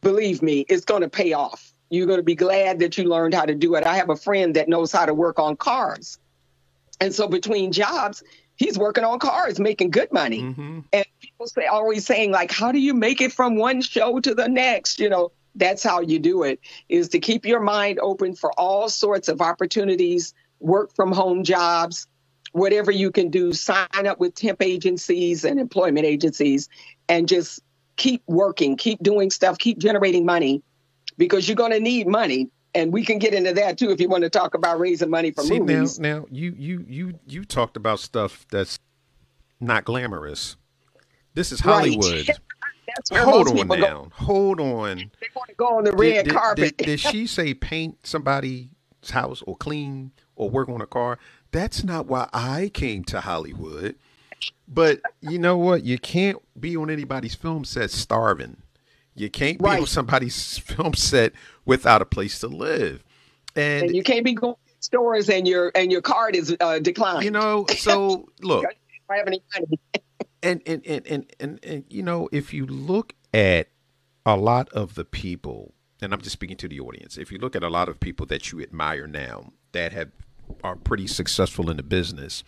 Speaker 2: Believe me, it's going to pay off. You're going to be glad that you learned how to do it. I have a friend that knows how to work on cars. And so between jobs, he's working on cars, making good money. Mm-hmm. And people say always saying like, how do you make it from one show to the next? You know, that's how you do it is to keep your mind open for all sorts of opportunities, work from home jobs, whatever you can do, sign up with temp agencies and employment agencies and just keep working, keep doing stuff, keep generating money because you're going to need money and we can get into that too if you want to talk about raising money for
Speaker 1: See,
Speaker 2: movies.
Speaker 1: Now, now you you you you talked about stuff that's not glamorous. This is Hollywood.
Speaker 2: Right.
Speaker 1: Hold on now. Go. Hold on.
Speaker 2: They want to go on the red
Speaker 1: did,
Speaker 2: carpet.
Speaker 1: Did, did she say paint somebody's house or clean or work on a car? That's not why I came to Hollywood. but you know what? You can't be on anybody's film set starving. You can't be on somebody's film set without a place to live,
Speaker 2: and, and you can't be going to stores and your and your card is uh, declined.
Speaker 1: You know, so look. I have any money. and, and, and and and and you know, if you look at a lot of the people, and I'm just speaking to the audience, if you look at a lot of people that you admire now that have are pretty successful in the business,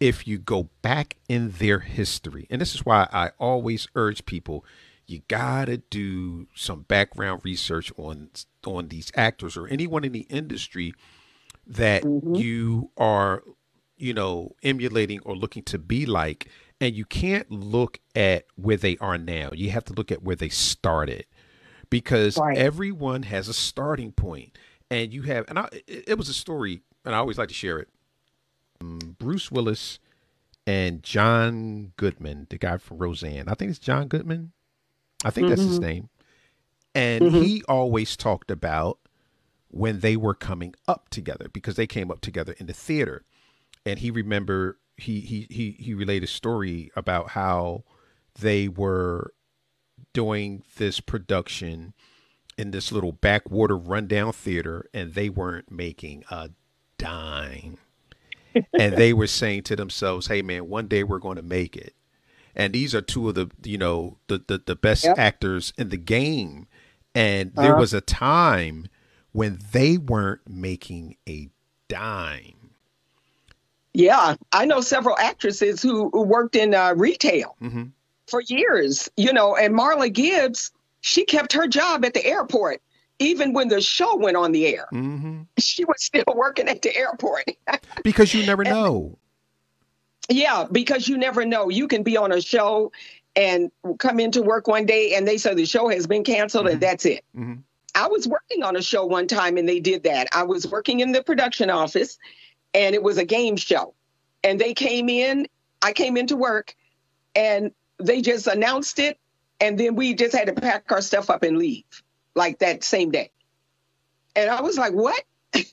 Speaker 1: if you go back in their history, and this is why I always urge people, you gotta do some background research on on these actors or anyone in the industry that mm-hmm. you are, you know, emulating or looking to be like. And you can't look at where they are now. You have to look at where they started because right. everyone has a starting point. And you have, and I, it, it was a story, and I always like to share it um, Bruce Willis and John Goodman, the guy from Roseanne. I think it's John Goodman. I think mm-hmm. that's his mm-hmm. name. And mm-hmm. he always talked about when they were coming up together because they came up together in the theater. And he remember he he he he relayed a story about how they were doing this production in this little backwater rundown theater and they weren't making a dime and they were saying to themselves, "Hey, man, one day we're going to make it." And these are two of the you know the the, the best yep. actors in the game, and there uh-huh. was a time when they weren't making a dime.
Speaker 2: Yeah, I know several actresses who, who worked in uh, retail mm-hmm. for years. You know, and Marla Gibbs, she kept her job at the airport even when the show went on the air, mm-hmm. she was still working at the airport.
Speaker 1: because you never know.
Speaker 2: Yeah, because you never know. You can be on a show and come into work one day and they say the show has been canceled mm-hmm. and that's it. Mm-hmm. I was working on a show one time and they did that. I was working in the production office and it was a game show. And they came in, I came into work and they just announced it. And then we just had to pack our stuff up and leave like that same day. And I was like, what?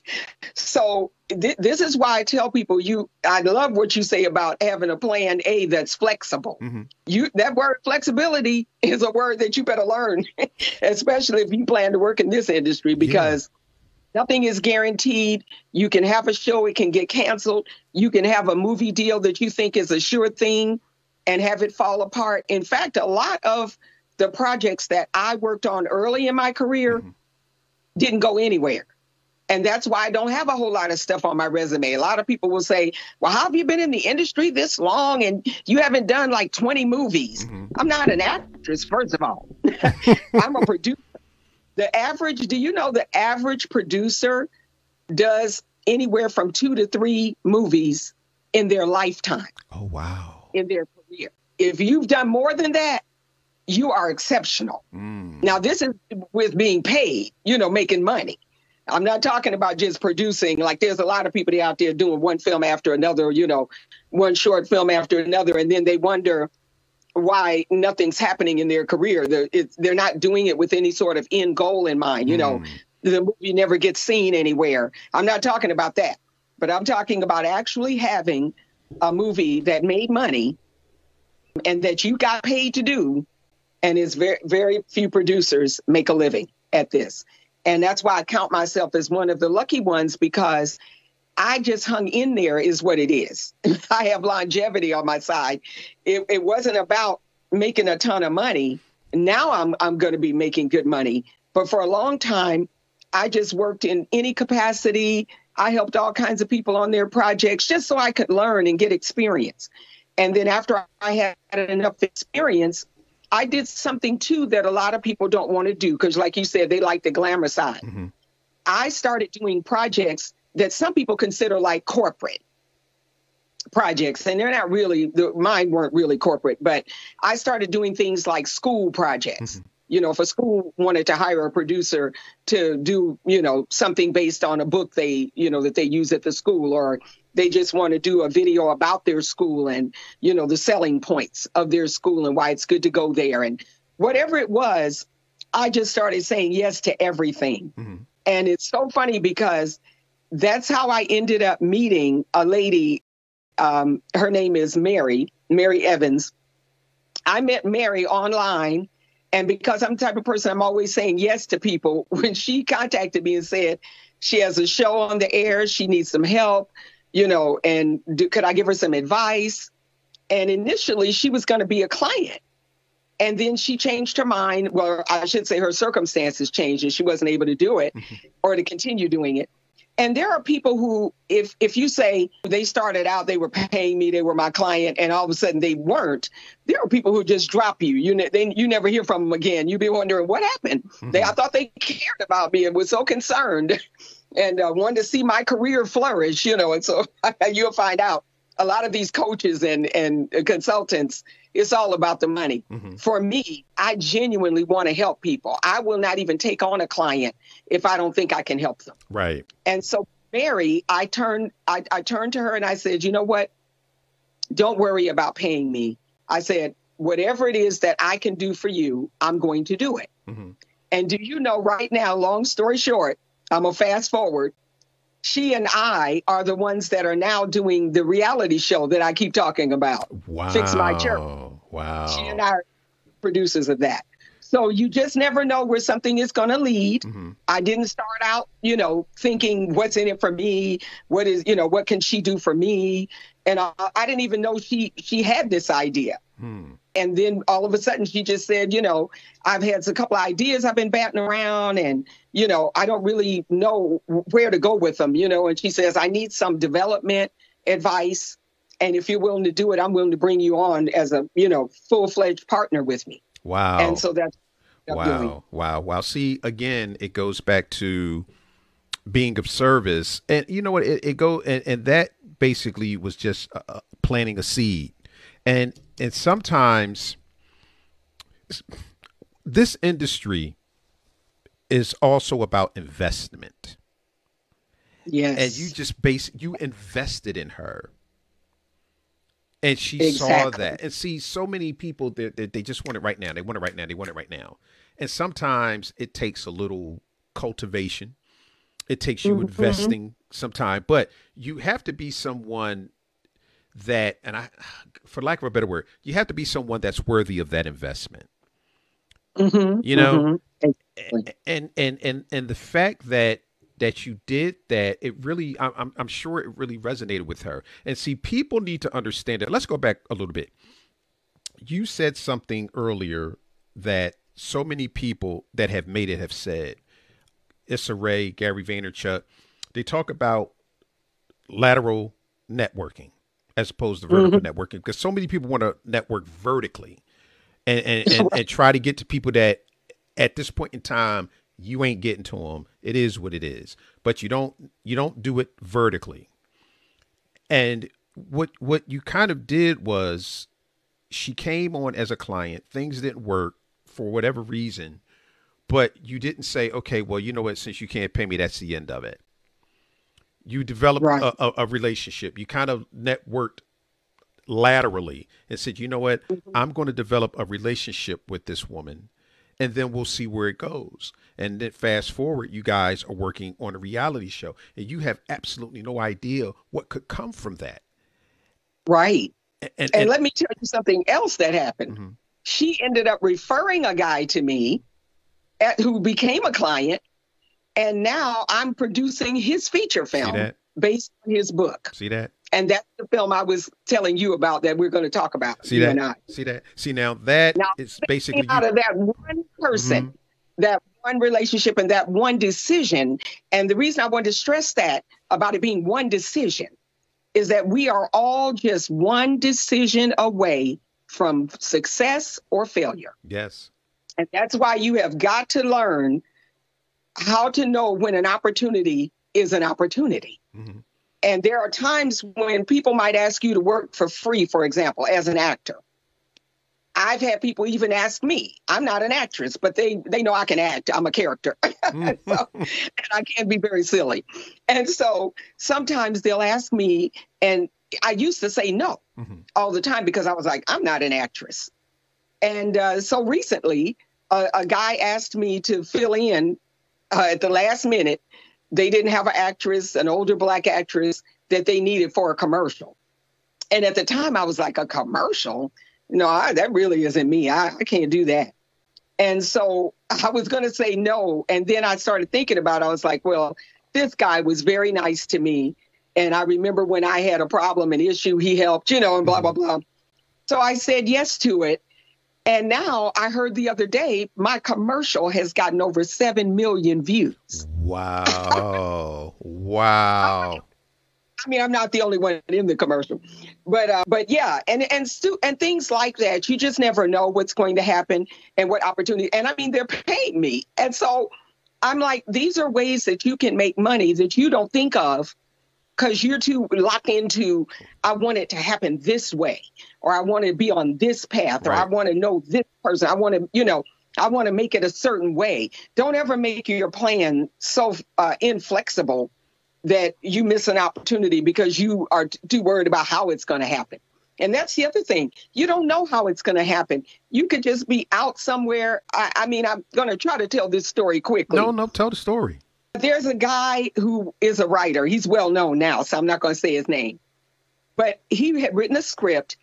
Speaker 2: so th- this is why I tell people you I love what you say about having a plan A that's flexible. Mm-hmm. You that word flexibility is a word that you better learn, especially if you plan to work in this industry because yeah. nothing is guaranteed. You can have a show, it can get canceled. You can have a movie deal that you think is a sure thing and have it fall apart. In fact, a lot of the projects that I worked on early in my career mm-hmm. didn't go anywhere. And that's why I don't have a whole lot of stuff on my resume. A lot of people will say, Well, how have you been in the industry this long and you haven't done like 20 movies? Mm-hmm. I'm not an actress, first of all. I'm a producer. The average, do you know the average producer does anywhere from two to three movies in their lifetime?
Speaker 1: Oh, wow.
Speaker 2: In their career. If you've done more than that, you are exceptional. Mm. Now, this is with being paid, you know, making money. I'm not talking about just producing. Like, there's a lot of people out there doing one film after another, you know, one short film after another, and then they wonder why nothing's happening in their career. They're, they're not doing it with any sort of end goal in mind. You mm. know, the movie never gets seen anywhere. I'm not talking about that, but I'm talking about actually having a movie that made money and that you got paid to do and it's very very few producers make a living at this and that's why i count myself as one of the lucky ones because i just hung in there is what it is. I have longevity on my side. It, it wasn't about making a ton of money. Now i'm, I'm going to be making good money. But for a long time i just worked in any capacity. I helped all kinds of people on their projects just so i could learn and get experience. And then after i had enough experience I did something too that a lot of people don't want to do because, like you said, they like the glamour side. Mm-hmm. I started doing projects that some people consider like corporate projects, and they're not really, the, mine weren't really corporate, but I started doing things like school projects. Mm-hmm. You know, if a school wanted to hire a producer to do, you know, something based on a book they, you know, that they use at the school, or they just want to do a video about their school and, you know, the selling points of their school and why it's good to go there. And whatever it was, I just started saying yes to everything. Mm-hmm. And it's so funny because that's how I ended up meeting a lady Um, her name is Mary, Mary Evans. I met Mary online. And because I'm the type of person, I'm always saying yes to people. When she contacted me and said she has a show on the air, she needs some help, you know, and do, could I give her some advice? And initially, she was going to be a client. And then she changed her mind. Well, I should say her circumstances changed and she wasn't able to do it mm-hmm. or to continue doing it. And there are people who, if if you say they started out, they were paying me, they were my client, and all of a sudden they weren't. There are people who just drop you. You ne- they, you never hear from them again. You be wondering what happened. Mm-hmm. They I thought they cared about me and was so concerned, and uh, wanted to see my career flourish. You know, and so you'll find out a lot of these coaches and and consultants it's all about the money. Mm-hmm. For me, I genuinely want to help people. I will not even take on a client if I don't think I can help them.
Speaker 1: Right.
Speaker 2: And so Mary, I turned I, I turned to her and I said, you know what? Don't worry about paying me. I said, whatever it is that I can do for you, I'm going to do it. Mm-hmm. And do you know right now, long story short, I'm gonna fast forward she and I are the ones that are now doing the reality show that I keep talking about.
Speaker 1: Wow.
Speaker 2: Fix My Church.
Speaker 1: Wow.
Speaker 2: She and I are producers of that. So you just never know where something is going to lead. Mm-hmm. I didn't start out, you know, thinking what's in it for me, what is, you know, what can she do for me, and I, I didn't even know she she had this idea. Hmm. And then all of a sudden she just said, you know, I've had a couple of ideas I've been batting around, and you know, I don't really know where to go with them, you know. And she says, I need some development advice, and if you're willing to do it, I'm willing to bring you on as a, you know, full fledged partner with me.
Speaker 1: Wow.
Speaker 2: And so that's
Speaker 1: wow, wow, wow. See, again, it goes back to being of service, and you know what? It, it go and, and that basically was just uh, uh planting a seed, and and sometimes this industry is also about investment.
Speaker 2: Yes.
Speaker 1: And you just base you invested in her and she exactly. saw that and see so many people that they, they, just want it right now they want it right now they want it right now and sometimes it takes a little cultivation it takes you mm-hmm. investing some time but you have to be someone that and i for lack of a better word you have to be someone that's worthy of that investment mm-hmm. you know mm-hmm. And, and and and the fact that that you did that it really I'm, I'm sure it really resonated with her. And see people need to understand it let's go back a little bit. You said something earlier that so many people that have made it have said. Issa Rae, Gary Vaynerchuk, they talk about lateral networking as opposed to vertical mm-hmm. networking because so many people want to network vertically and and, and, and try to get to people that at this point in time you ain't getting to them. It is what it is. But you don't you don't do it vertically. And what what you kind of did was she came on as a client. Things didn't work for whatever reason, but you didn't say, okay, well, you know what? Since you can't pay me, that's the end of it. You developed right. a, a, a, relationship. You kind of networked laterally and said, you know what? Mm-hmm. I'm going to develop a relationship with this woman and then we'll see where it goes. And then fast forward, you guys are working on a reality show, and you have absolutely no idea what could come from that.
Speaker 2: Right. And, and, and let me tell you something else that happened. Mm-hmm. She ended up referring a guy to me at, who became a client, and now I'm producing his feature film based on his book.
Speaker 1: See that?
Speaker 2: And that's the film I was telling you about that we're going to talk about.
Speaker 1: See that? See that? See now that now, is basically
Speaker 2: out you... of that one person, mm-hmm. that one relationship, and that one decision. And the reason I want to stress that about it being one decision is that we are all just one decision away from success or failure.
Speaker 1: Yes.
Speaker 2: And that's why you have got to learn how to know when an opportunity is an opportunity. Mm-hmm. And there are times when people might ask you to work for free, for example, as an actor. I've had people even ask me. I'm not an actress, but they they know I can act. I'm a character, mm. so, and I can be very silly. And so sometimes they'll ask me, and I used to say no mm-hmm. all the time because I was like, I'm not an actress. And uh, so recently, a, a, guy asked me to fill in uh, at the last minute they didn't have an actress, an older black actress that they needed for a commercial. And at the time, I was like, a commercial? No, I, that really isn't me. I, I can't do that. And so I was going to say no. And then I started thinking about it. I was like, well, this guy was very nice to me. And I remember when I had a problem, an issue, he helped, you know, and blah, blah, blah. So I said yes to it. And now I heard the other day my commercial has gotten over 7 million views.
Speaker 1: Wow. wow.
Speaker 2: I mean, I'm not the only one in the commercial, but uh, but yeah, and and stu- and things like that. You just never know what's going to happen and what opportunity. And I mean, they're paying me, and so I'm like, these are ways that you can make money that you don't think of because you're too locked into. I want it to happen this way, or I want to be on this path, or I want to know this person. I want to, you know. I want to make it a certain way. Don't ever make your plan so uh, inflexible that you miss an opportunity because you are too worried about how it's going to happen. And that's the other thing. You don't know how it's going to happen. You could just be out somewhere. I, I mean, I'm going to try to tell this story quickly.
Speaker 1: No, no, tell the story.
Speaker 2: There's a guy who is a writer. He's well known now, so I'm not going to say his name. But he had written a script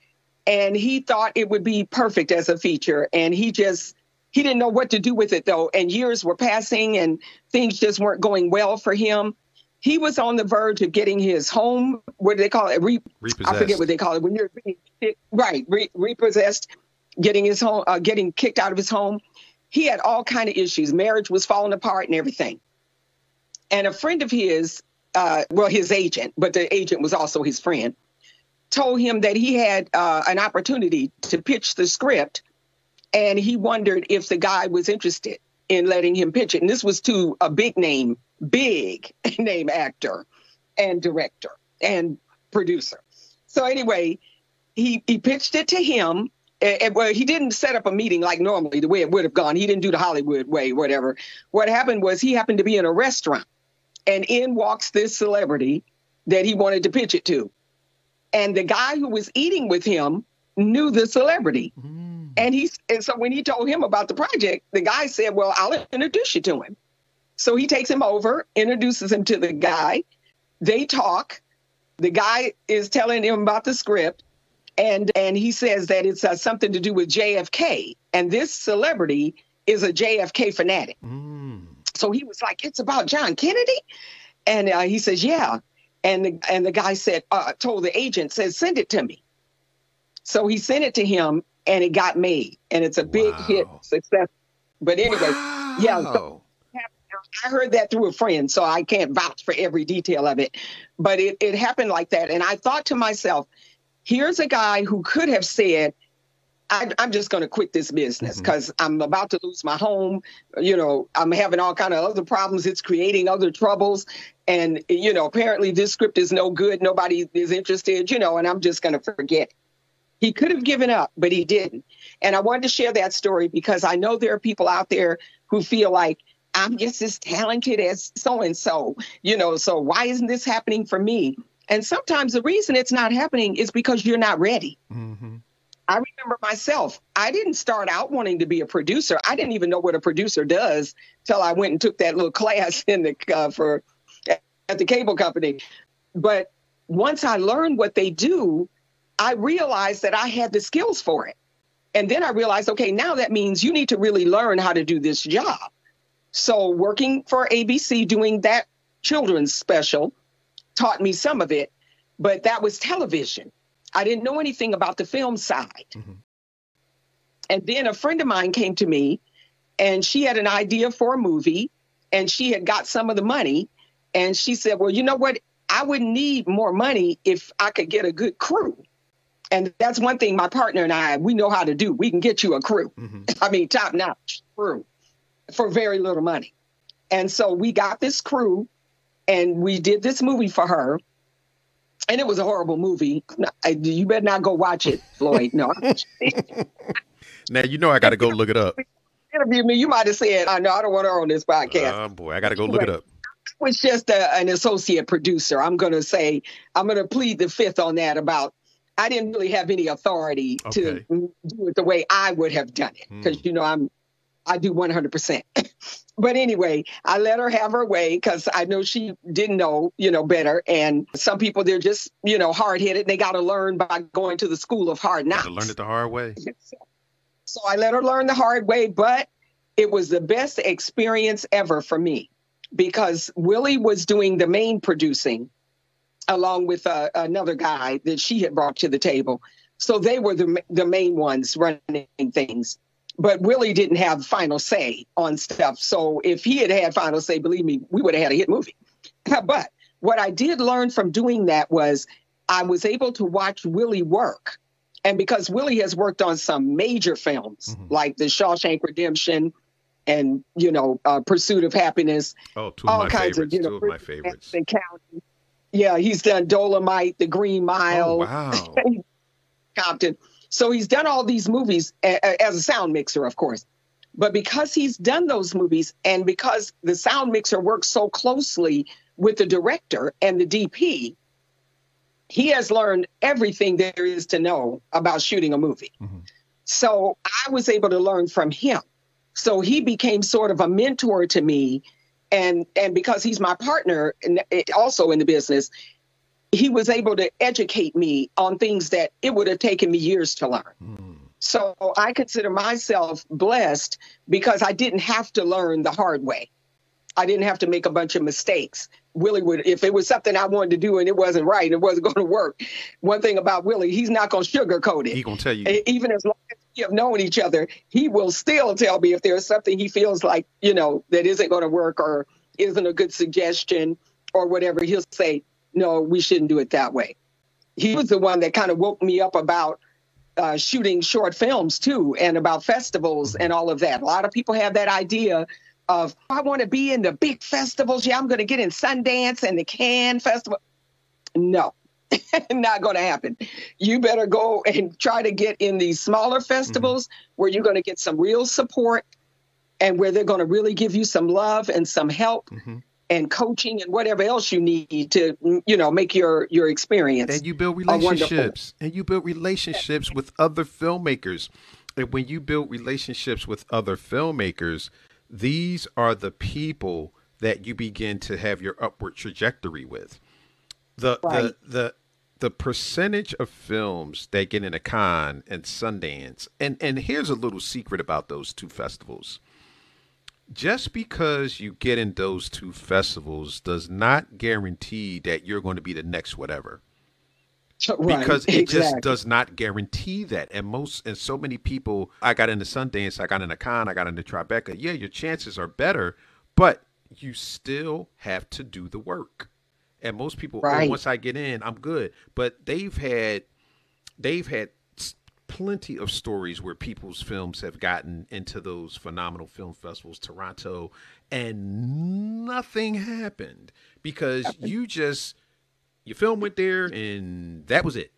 Speaker 2: and he thought it would be perfect as a feature. And he just, he didn't know what to do with it though. And years were passing and things just weren't going well for him he was on the verge of getting his home. What do they call it? Re-
Speaker 1: repossessed.
Speaker 2: I forget what they call it when you're being right re- repossessed, getting his home, uh, getting kicked out of his home. He had all kind of issues. Marriage was falling apart and everything. And a friend of his, uh, well, his agent, but the agent was also his friend, told him that he had uh, an opportunity to pitch the script, and he wondered if the guy was interested in letting him pitch it. And this was to a big name big name actor and director and producer. So anyway, he he pitched it to him. And, well, he didn't set up a meeting like normally the way it would have gone. He didn't do the Hollywood way, whatever. What happened was he happened to be in a restaurant, and in walks this celebrity that he wanted to pitch it to, and the guy who was eating with him knew the celebrity. Mm. And he and so when he told him about the project, the guy said, "Well, I'll introduce you to him." So he takes him over, introduces him to the guy. They talk. The guy is telling him about the script, and and he says that it's uh, something to do with JFK, and this celebrity is a JFK fanatic. Mm. So he was like, "It's about John Kennedy," and uh, he says, "Yeah." And the and the guy said, uh, told the agent, says, "Send it to me." So he sent it to him, and it got made, and it's a big wow. hit success. But anyway, wow. yeah. So, I heard that through a friend, so I can't vouch for every detail of it. But it, it happened like that. And I thought to myself, here's a guy who could have said, I, am just going to quit this business because mm-hmm. I'm about to lose my home. You know, I'm having all kind of other problems. It's creating other troubles. And, you know, apparently this script is no good. Nobody is interested, you know, and I'm just going to forget. He could have given up, but he didn't. And I wanted to share that story because I know there are people out there who feel like, I'm just as talented as so and so, you know, so why isn't this happening for me? And sometimes the reason it's not happening is because you're not ready. Mm-hmm. I remember myself, I didn't start out wanting to be a producer. I didn't even know what a producer does till I went and took that little class in the uh, for at the cable company. But once I learned what they do, I realized that I had the skills for it. And then I realized, okay, now that means you need to really learn how to do this job. So working for ABC doing that children's special taught me some of it, but that was television. I didn't know anything about the film side. Mm-hmm. And then a friend of mine came to me and she had an idea for a movie and she had got some of the money. And she said, Well, you know what? I would need more money if I could get a good crew. And that's one thing my partner and I, we know how to do. We can get you a crew. Mm-hmm. I mean, top notch crew for very little money. And so we got this crew and we did this movie for her. And it was a horrible movie. You better not go watch it, Floyd. No.
Speaker 1: now you know I got to go look it up.
Speaker 2: Interview me. You might have said, "I know I don't want her on this podcast."
Speaker 1: Oh boy, I got to go look it up.
Speaker 2: I was just a, an associate producer. I'm going to say I'm going to plead the fifth on that. About I didn't really have any authority okay. to do it the way I would have done it because mm. you know I'm I do 100%. but anyway, I let her have her way because I know she didn't know, you know, better. And some people, they're just, you know, hard headed. They got to learn by going to the school of hard knocks.
Speaker 1: To learn it the hard way.
Speaker 2: So I let her learn the hard way, but it was the best experience ever for me because Willie was doing the main producing along with uh, another guy that she had brought to the table. So they were the the main ones running things. But Willie didn't have final say on stuff. So if he had had final say, believe me, we would have had a hit movie. but what I did learn from doing that was I was able to watch Willie work. And because Willie has worked on some major films mm-hmm. like The Shawshank Redemption and, you know, uh, Pursuit of Happiness.
Speaker 1: Oh, two of all my kinds favorites. Of, you know, two of my favorites.
Speaker 2: Yeah, he's done Dolomite, The Green Mile. Oh,
Speaker 1: wow.
Speaker 2: Compton. So he's done all these movies as a sound mixer, of course. But because he's done those movies and because the sound mixer works so closely with the director and the DP, he has learned everything there is to know about shooting a movie. Mm-hmm. So I was able to learn from him. So he became sort of a mentor to me. And, and because he's my partner and also in the business, he was able to educate me on things that it would have taken me years to learn. Mm. So I consider myself blessed because I didn't have to learn the hard way. I didn't have to make a bunch of mistakes. Willie would, if it was something I wanted to do and it wasn't right, it wasn't going to work. One thing about Willie, he's not going to sugarcoat it.
Speaker 1: He's going to tell you.
Speaker 2: Even as long as we have known each other, he will still tell me if there's something he feels like, you know, that isn't going to work or isn't a good suggestion or whatever. He'll say, no, we shouldn't do it that way. He was the one that kind of woke me up about uh, shooting short films too, and about festivals and all of that. A lot of people have that idea of I want to be in the big festivals. Yeah, I'm going to get in Sundance and the Cannes Festival. No, not going to happen. You better go and try to get in these smaller festivals mm-hmm. where you're going to get some real support and where they're going to really give you some love and some help. Mm-hmm and coaching and whatever else you need to mm, you know make your your experience
Speaker 1: and you build relationships. And you build relationships with other filmmakers. And when you build relationships with other filmmakers these are the people that you begin to have your upward trajectory with. The right. the the the percentage of films that get into Cannes and Sundance, and and here's a little secret about those two festivals just because you get in those two festivals does not guarantee that you're going to be the next whatever. Right, because it exactly. just does not guarantee that. And most and so many people I got into Sundance, I got into Cannes, I got into Tribeca. Yeah, your chances are better, but you still have to do the work. And most people, oh, right. oh, once I get in, I'm good. But they've had they've had plenty of stories where people's films have gotten into those phenomenal film festivals, Toronto, and nothing happened because you just your film went there and that was it.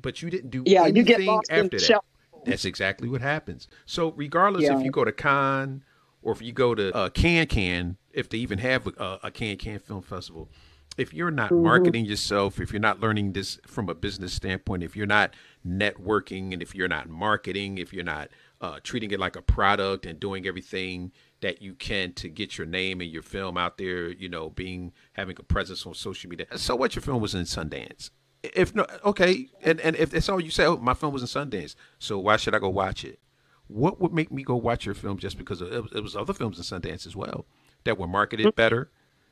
Speaker 1: But you didn't do yeah, anything you get lost after that. That's exactly what happens. So regardless yeah. if you go to Cannes or if you go to uh, Can Can, if they even have a, a Can Can Film Festival, if you're not mm-hmm. marketing yourself, if you're not learning this from a business standpoint, if you're not networking, and if you're not marketing, if you're not uh, treating it like a product and doing everything that you can to get your name and your film out there, you know, being having a presence on social media. So what your film was in Sundance? If no, okay, and and if that's all you say, oh, my film was in Sundance, so why should I go watch it? What would make me go watch your film just because of, it was other films in Sundance as well that were marketed mm-hmm. better?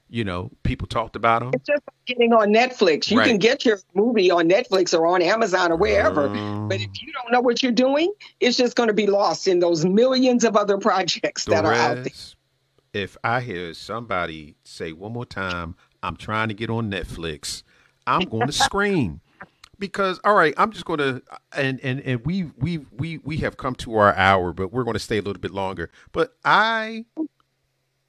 Speaker 1: You know, people talked about them.
Speaker 2: It's just like getting on Netflix. You right. can get your movie on Netflix or on Amazon or wherever. Um, but if you don't know what you're doing, it's just going to be lost in those millions of other projects that are out there.
Speaker 1: If I hear somebody say one more time, I'm trying to get on Netflix, I'm going to scream. Because all right, I'm just going to and and and we we we we have come to our hour, but we're going to stay a little bit longer. But I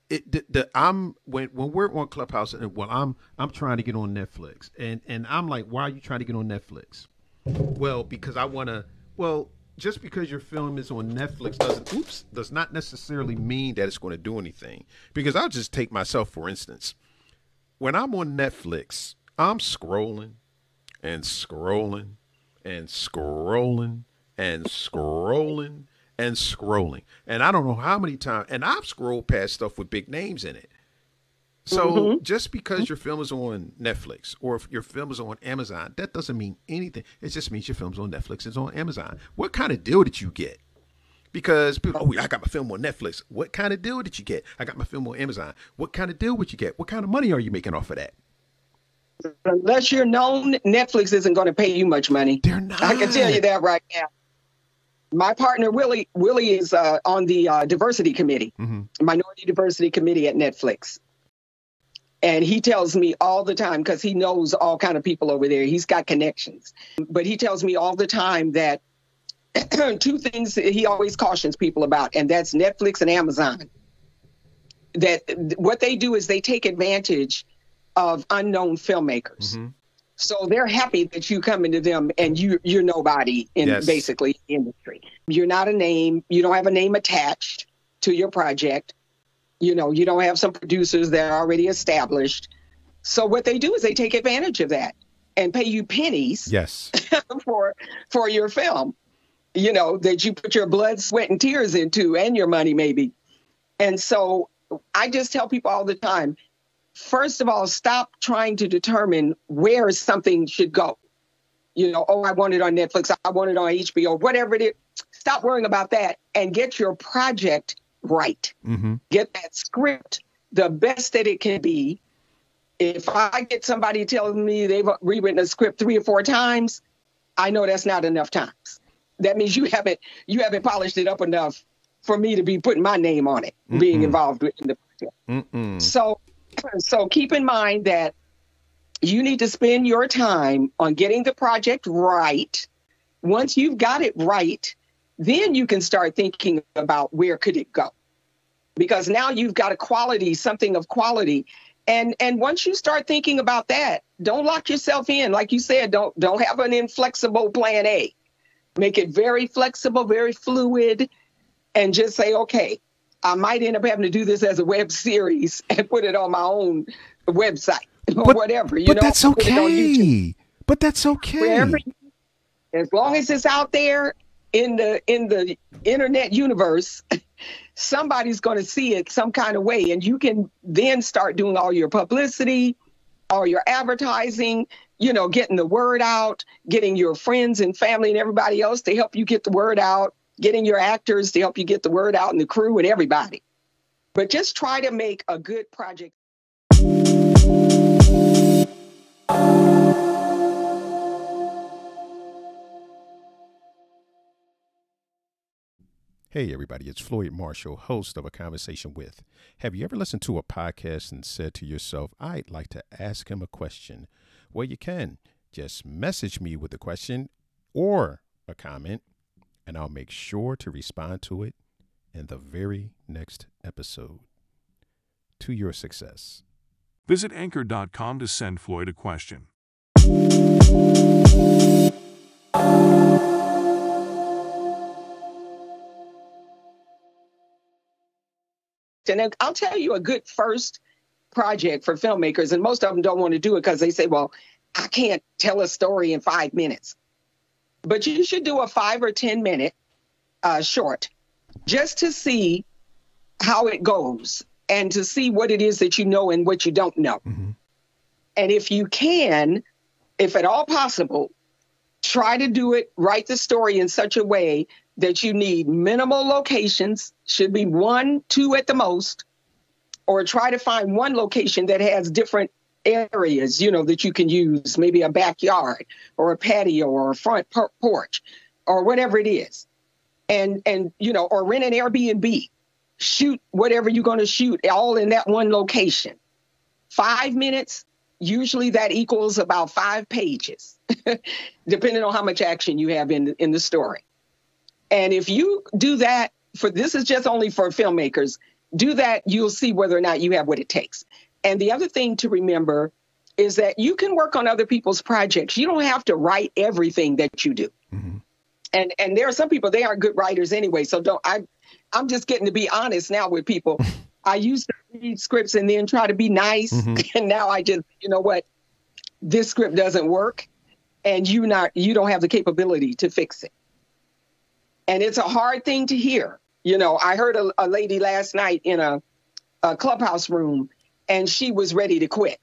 Speaker 1: it the, the, I'm when when we're on Clubhouse and well I'm I'm trying to get on Netflix and and I'm like why are you trying to get on Netflix? Well, because I want to well just because your film is on Netflix doesn't oops does not necessarily mean that it's going to do anything. Because I'll just take myself for instance. When I'm on Netflix, I'm scrolling and scrolling and scrolling and scrolling and scrolling. And I don't know how many times, and I've scrolled past stuff with big names in it. So mm-hmm. just because your film is on Netflix or if your film is on Amazon, that doesn't mean anything. It just means your film's on Netflix, it's on Amazon. What kind of deal did you get? Because people, oh, I got my film on Netflix. What kind of deal did you get? I got my film on Amazon. What kind of deal would you get? What kind of money are you making off of that?
Speaker 2: Unless you're known, Netflix isn't going to pay you much money.
Speaker 1: They're not.
Speaker 2: I can tell you that right now. My partner Willie Willie is uh, on the uh, diversity committee, mm-hmm. minority diversity committee at Netflix, and he tells me all the time because he knows all kind of people over there. He's got connections, but he tells me all the time that two things he always cautions people about, and that's Netflix and Amazon. That what they do is they take advantage of unknown filmmakers. Mm-hmm. So they're happy that you come into them and you you're nobody in yes. basically industry. You're not a name. You don't have a name attached to your project. You know, you don't have some producers that are already established. So what they do is they take advantage of that and pay you pennies.
Speaker 1: Yes.
Speaker 2: for for your film. You know, that you put your blood, sweat, and tears into and your money maybe. And so I just tell people all the time, first of all, stop trying to determine where something should go. You know, oh, I want it on Netflix, I want it on HBO, whatever it is. Stop worrying about that and get your project right. Mm-hmm. Get that script the best that it can be. If I get somebody telling me they've rewritten a script three or four times, I know that's not enough times. That means you haven't you haven't polished it up enough for me to be putting my name on it, Mm-mm. being involved in the project. Mm-mm. So so keep in mind that you need to spend your time on getting the project right. Once you've got it right, then you can start thinking about where could it go. Because now you've got a quality, something of quality. And and once you start thinking about that, don't lock yourself in. Like you said, don't don't have an inflexible plan A. Make it very flexible, very fluid, and just say, okay, I might end up having to do this as a web series and put it on my own website or but, whatever. You
Speaker 1: but
Speaker 2: know,
Speaker 1: that's okay. But that's okay. Wherever,
Speaker 2: as long as it's out there in the in the internet universe, somebody's going to see it some kind of way, and you can then start doing all your publicity, all your advertising. You know, getting the word out, getting your friends and family and everybody else to help you get the word out getting your actors to help you get the word out and the crew and everybody. But just try to make a good project.
Speaker 1: Hey, everybody, it's Floyd Marshall, host of A Conversation With. Have you ever listened to a podcast and said to yourself, I'd like to ask him a question? Well, you can. Just message me with a question or a comment and I'll make sure to respond to it in the very next episode. To your success.
Speaker 3: Visit anchor.com to send Floyd a question.
Speaker 2: And I'll tell you a good first project for filmmakers, and most of them don't want to do it because they say, well, I can't tell a story in five minutes but you should do a five or 10 minute uh, short just to see how it goes and to see what it is that you know and what you don't know. Mm-hmm. And if you can, if at all possible, try to do it, write the story in such a way that you need minimal locations, should be one, two at the most, or try to find one location that has different areas, you know, that you can use, maybe a backyard or a patio or a front porch or whatever it is. And, and, you know, or rent an Airbnb, shoot whatever you're going to shoot all in that one location. Five minutes, usually that equals about five pages, depending on how much action you have in, in the story. And if you do that for this is just only for filmmakers, do that, you'll see whether or not you have what it takes. And the other thing to remember is that you can work on other people's projects. You don't have to write everything that you do. Mm-hmm. And and there are some people they aren't good writers anyway. So don't I I'm just getting to be honest now with people. I used to read scripts and then try to be nice. Mm-hmm. And now I just, you know what, this script doesn't work and you not you don't have the capability to fix it. And it's a hard thing to hear. You know, I heard a, a lady last night in a, a clubhouse room and she was ready to quit.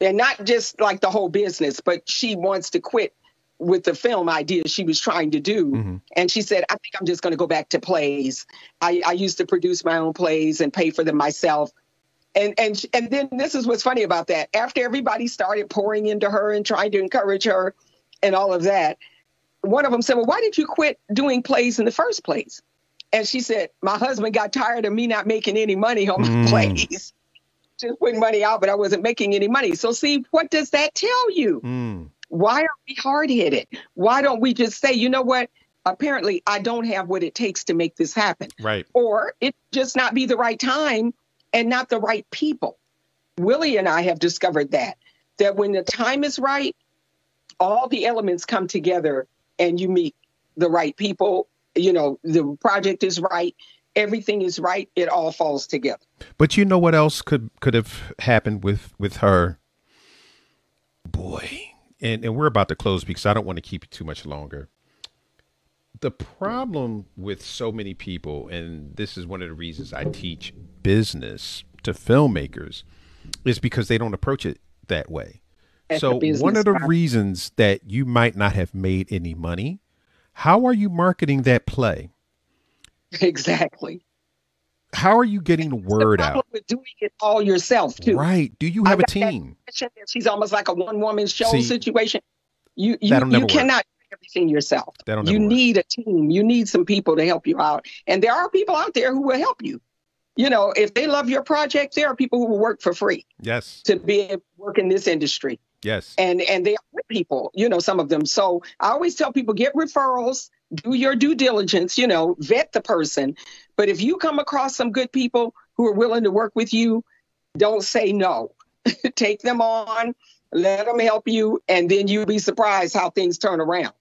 Speaker 2: And not just like the whole business, but she wants to quit with the film idea she was trying to do.
Speaker 1: Mm-hmm.
Speaker 2: And she said, I think I'm just going to go back to plays. I, I used to produce my own plays and pay for them myself. And and and then this is what's funny about that. After everybody started pouring into her and trying to encourage her and all of that, one of them said, Well, why did you quit doing plays in the first place? And she said, My husband got tired of me not making any money on my
Speaker 1: Mm.
Speaker 2: plays. Just putting money out, but I wasn't making any money. So see, what does that tell you?
Speaker 1: Mm.
Speaker 2: Why are we hard headed? Why don't we just say, you know what? Apparently, I don't have what it takes to make this happen.
Speaker 1: Right.
Speaker 2: Or it just not be the right time and not the right people. Willie and I have discovered that, that when the time is right, all the elements come together and you meet the right people. You know, the project is right, everything is right, it all falls together.
Speaker 1: But you know what else could could have happened with with her? Boy, and and we're about to close because I don't want to keep you too much longer. The problem with so many people, and this is one of the reasons I teach business to filmmakers, is because they don't approach it that way. So one of the
Speaker 2: process.
Speaker 1: reasons that you might not have made any money, how are you marketing that play?
Speaker 2: Exactly.
Speaker 1: How are you getting the word out?
Speaker 2: with doing it all yourself too.
Speaker 1: Right. Do you have a team?
Speaker 2: She's almost like a one woman show
Speaker 1: See,
Speaker 2: situation. You you, you cannot do everything yourself. You
Speaker 1: never work.
Speaker 2: need a team. You need some people to help you out. And there are people out there who will help you. You know, if they love your project, there are people who will work for free
Speaker 1: Yes.
Speaker 2: to be able to work in this industry.
Speaker 1: Yes.
Speaker 2: And and they are people, you know, some of them. So I always tell people get referrals, do your due diligence, you know, vet the person. But if you come across some good people who are willing to work with you, don't say no. Take them on, let them help you, and then you'll be surprised how things turn around.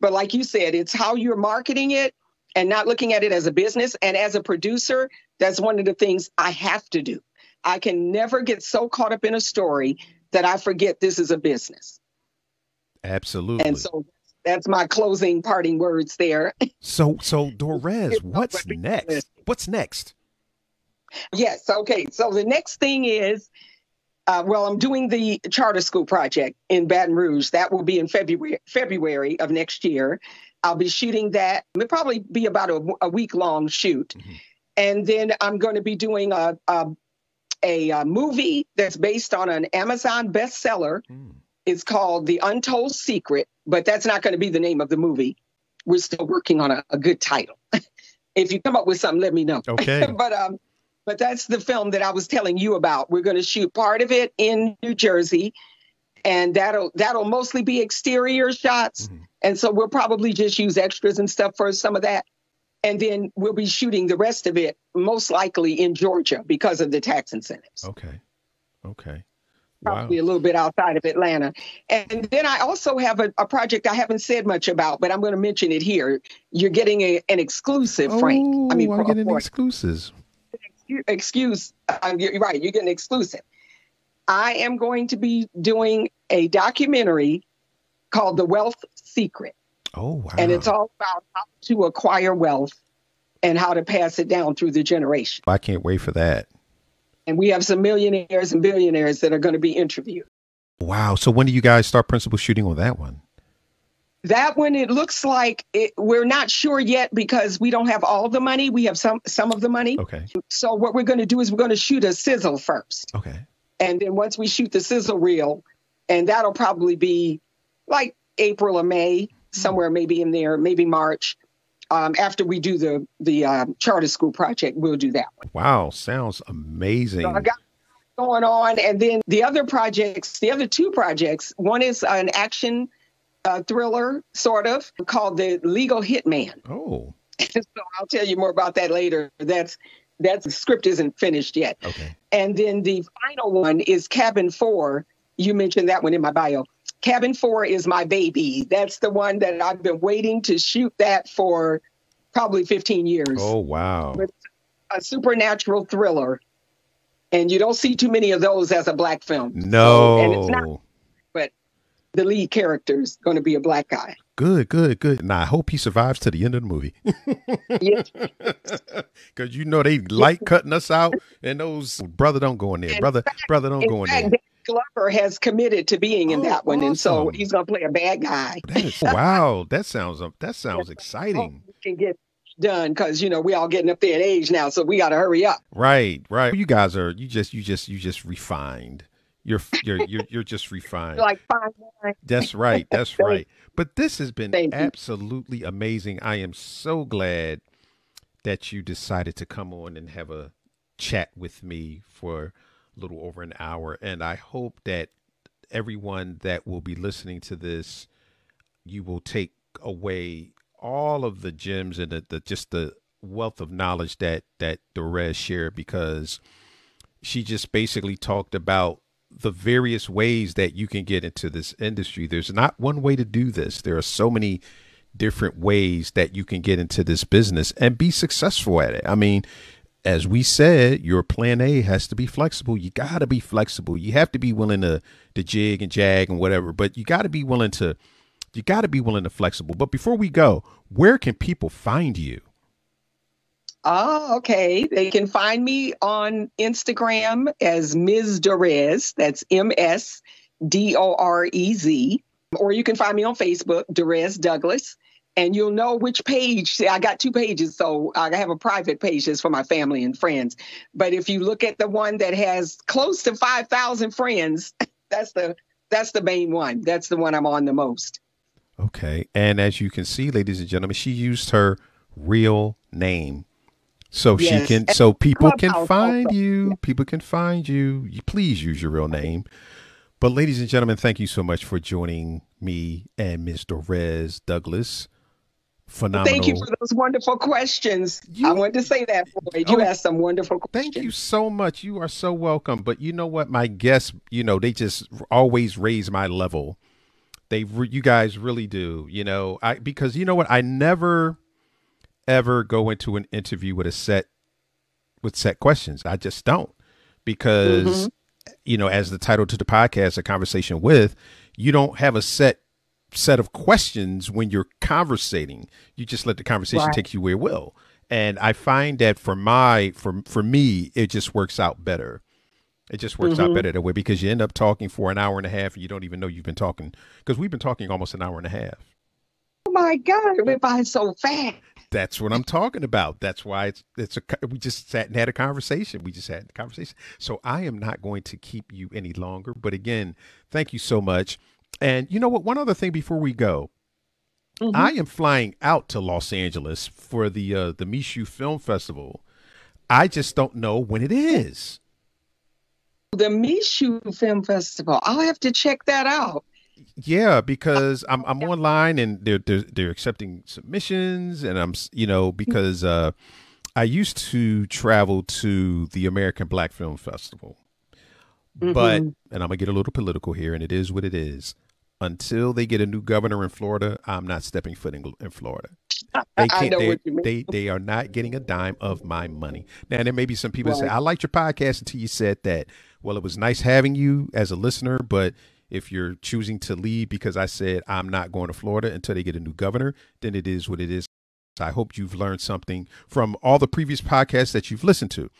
Speaker 2: But like you said, it's how you're marketing it and not looking at it as a business. And as a producer, that's one of the things I have to do. I can never get so caught up in a story that I forget this is a business.
Speaker 1: Absolutely.
Speaker 2: And so that's my closing parting words there.
Speaker 1: so so Dorez, what's next? What's next?
Speaker 2: yes. Okay. So the next thing is, uh, well, I'm doing the charter school project in Baton Rouge. That will be in February February of next year. I'll be shooting that. It'll probably be about a, a week long shoot,
Speaker 1: Mhm.
Speaker 2: and then I'm going to be doing a, a a, movie that's based on an Amazon bestseller.
Speaker 1: Hmm.
Speaker 2: It's called The Untold Secret, but that's not going to be the name of the movie. We're still working on a, a good title. if you come up with something, let me know.
Speaker 1: Okay.
Speaker 2: but um, but that's the film that I was telling you about. We're going to shoot part of it in New Jersey, and that'll that'll mostly be exterior shots.
Speaker 1: Mhm.
Speaker 2: And so we'll probably just use extras and stuff for some of that. And then we'll be shooting the rest of it most likely in Georgia because of the tax incentives
Speaker 1: Okay. Okay. Wow.
Speaker 2: probably a little bit outside of Atlanta. And then I also have a, a project I haven't said much about, but I'm going to mention it here. You're getting a, an exclusive, Frank. I mean,
Speaker 1: Oh, I'm getting exclusives.
Speaker 2: excuse. Uh, you're right. You're getting exclusive. I am going to be doing a documentary called The Wealth Secret,
Speaker 1: Oh wow.
Speaker 2: and it's all about how to acquire wealth and how to pass it down through the generation.
Speaker 1: I can't wait for that.
Speaker 2: And we have some millionaires and billionaires that are going to be interviewed.
Speaker 1: Wow. So when do you guys start principal shooting on that one?
Speaker 2: That one, it looks like it, we're not sure yet because we don't have all the money. We have some some of the money.
Speaker 1: Okay.
Speaker 2: So what we're going to do is we're going to shoot a sizzle first,
Speaker 1: Okay.
Speaker 2: and then once we shoot the sizzle reel, and that'll probably be like April or May, somewhere maybe in there, maybe March. Um, after we do the the um, charter school project, we'll do that one.
Speaker 1: Wow. Sounds amazing.
Speaker 2: So I got going on, and then the other projects, the other two projects, one is an action uh, thriller, sort of, called the Legal Hitman.
Speaker 1: oh.
Speaker 2: so I'll tell you more about that later. That's that script isn't finished yet.
Speaker 1: Okay.
Speaker 2: And then the final one is Cabin Four. You mentioned that one in my bio. Cabin Four is my baby. That's the one that I've been waiting to shoot that for probably 15 years.
Speaker 1: Oh wow.
Speaker 2: A supernatural thriller. And you don't see too many of those as a black film.
Speaker 1: No.
Speaker 2: And it's not but the lead character is going to be a black guy.
Speaker 1: Good, good, good. Now I hope he survives to the end of the movie.
Speaker 2: Yes.
Speaker 1: Cause you know they like cutting us out, and those brother don't go in there. Brother, brother don't go in
Speaker 2: fact,
Speaker 1: there.
Speaker 2: Glover has committed to being in
Speaker 1: Oh,
Speaker 2: that one, and so he's going to play a bad guy.
Speaker 1: That is wow. That sounds that sounds exciting.
Speaker 2: We can get done because you know we all getting up there in age now, so we got to hurry up.
Speaker 1: Right, right. You guys are you just you just you just refined. You're you're you're you're just refined.
Speaker 2: Like fine wine.
Speaker 1: That's right. That's right. But this has been
Speaker 2: Thank you.
Speaker 1: absolutely amazing. I am so glad that you decided to come on and have a chat with me for little over an hour. And I hope that everyone that will be listening to this, you will take away all of the gems and the, the just the wealth of knowledge that that Dorez shared because she just basically talked about the various ways that you can get into this industry. There's not one way to do this. There are so many different ways that you can get into this business and be successful at it. I mean, as we said, your plan A has to be flexible. You got to be flexible. You have to be willing to to jig and jag and whatever, but you got to be willing to you got to be willing to flexible. But before we go, where can people find you?
Speaker 2: Oh, okay. They can find me on Instagram as Ms. Dorez. That's M S D O R E Z. Or you can find me on Facebook, Dorez Douglas. And you'll know which page. See, I got two pages, so I have a private page that's for my family and friends. But if you look at the one that has close to five thousand friends, that's the that's the main one. That's the one I'm on the most.
Speaker 1: Okay. And as you can see, ladies and gentlemen, she used her real name. So she
Speaker 2: Yes.
Speaker 1: can so people can find
Speaker 2: also.
Speaker 1: you. People can find you. You please use your real name. But ladies and gentlemen, thank you so much for joining me and Ms. Dorez Douglas. Phenomenal.
Speaker 2: Thank you for those wonderful questions.
Speaker 1: You-
Speaker 2: I wanted to say that, Floyd. You
Speaker 1: Oh,
Speaker 2: asked some wonderful questions.
Speaker 1: Thank you so much. You are so welcome. But you know what? My guests, you know, they just always raise my level. They, re- you guys really do. You know, I because you know what? I never, ever go into an interview with a set, with set questions. I just don't because, mm-hmm. you know, as the title to the podcast, a conversation with, you don't have a set set of questions when you're conversating. You just let the conversation
Speaker 2: Right.
Speaker 1: take you where it will. And I find that for my for for me, it just works out better. It just works out mm-hmm. better that way because you end up talking for an hour and a half and you don't even know you've been talking because we've been talking almost an hour and a half.
Speaker 2: Oh my God, it went by so fast.
Speaker 1: That's what I'm talking about. That's why it's it's a we just sat and had a conversation. We just had a conversation. So I am not going to keep you any longer. But again, thank you so much. And you know what? One other thing before we go,
Speaker 2: Mhm.
Speaker 1: I am flying out to Los Angeles for the uh, the Micheaux Film Festival. I just don't know when it is.
Speaker 2: The Micheaux Film Festival. I'll have to check that out.
Speaker 1: Yeah, because I'm I'm online and they're they're they're accepting submissions and I'm you know because uh I used to travel to the American Black Film Festival. But
Speaker 2: Mhm.
Speaker 1: and I'm going to get a little political here and it is what it is. Until they get a new governor in Florida, I'm not stepping foot in, in Florida. They can't they,
Speaker 2: what you mean.
Speaker 1: they they are not getting a dime of my money. Now there may be some people that say, I liked your podcast until you said that. Well, it was nice having you as a listener, but if you're choosing to leave because I said I'm not going to Florida until they get a new governor, then it is what it is. I hope you've learned something from all the previous podcasts that you've listened to.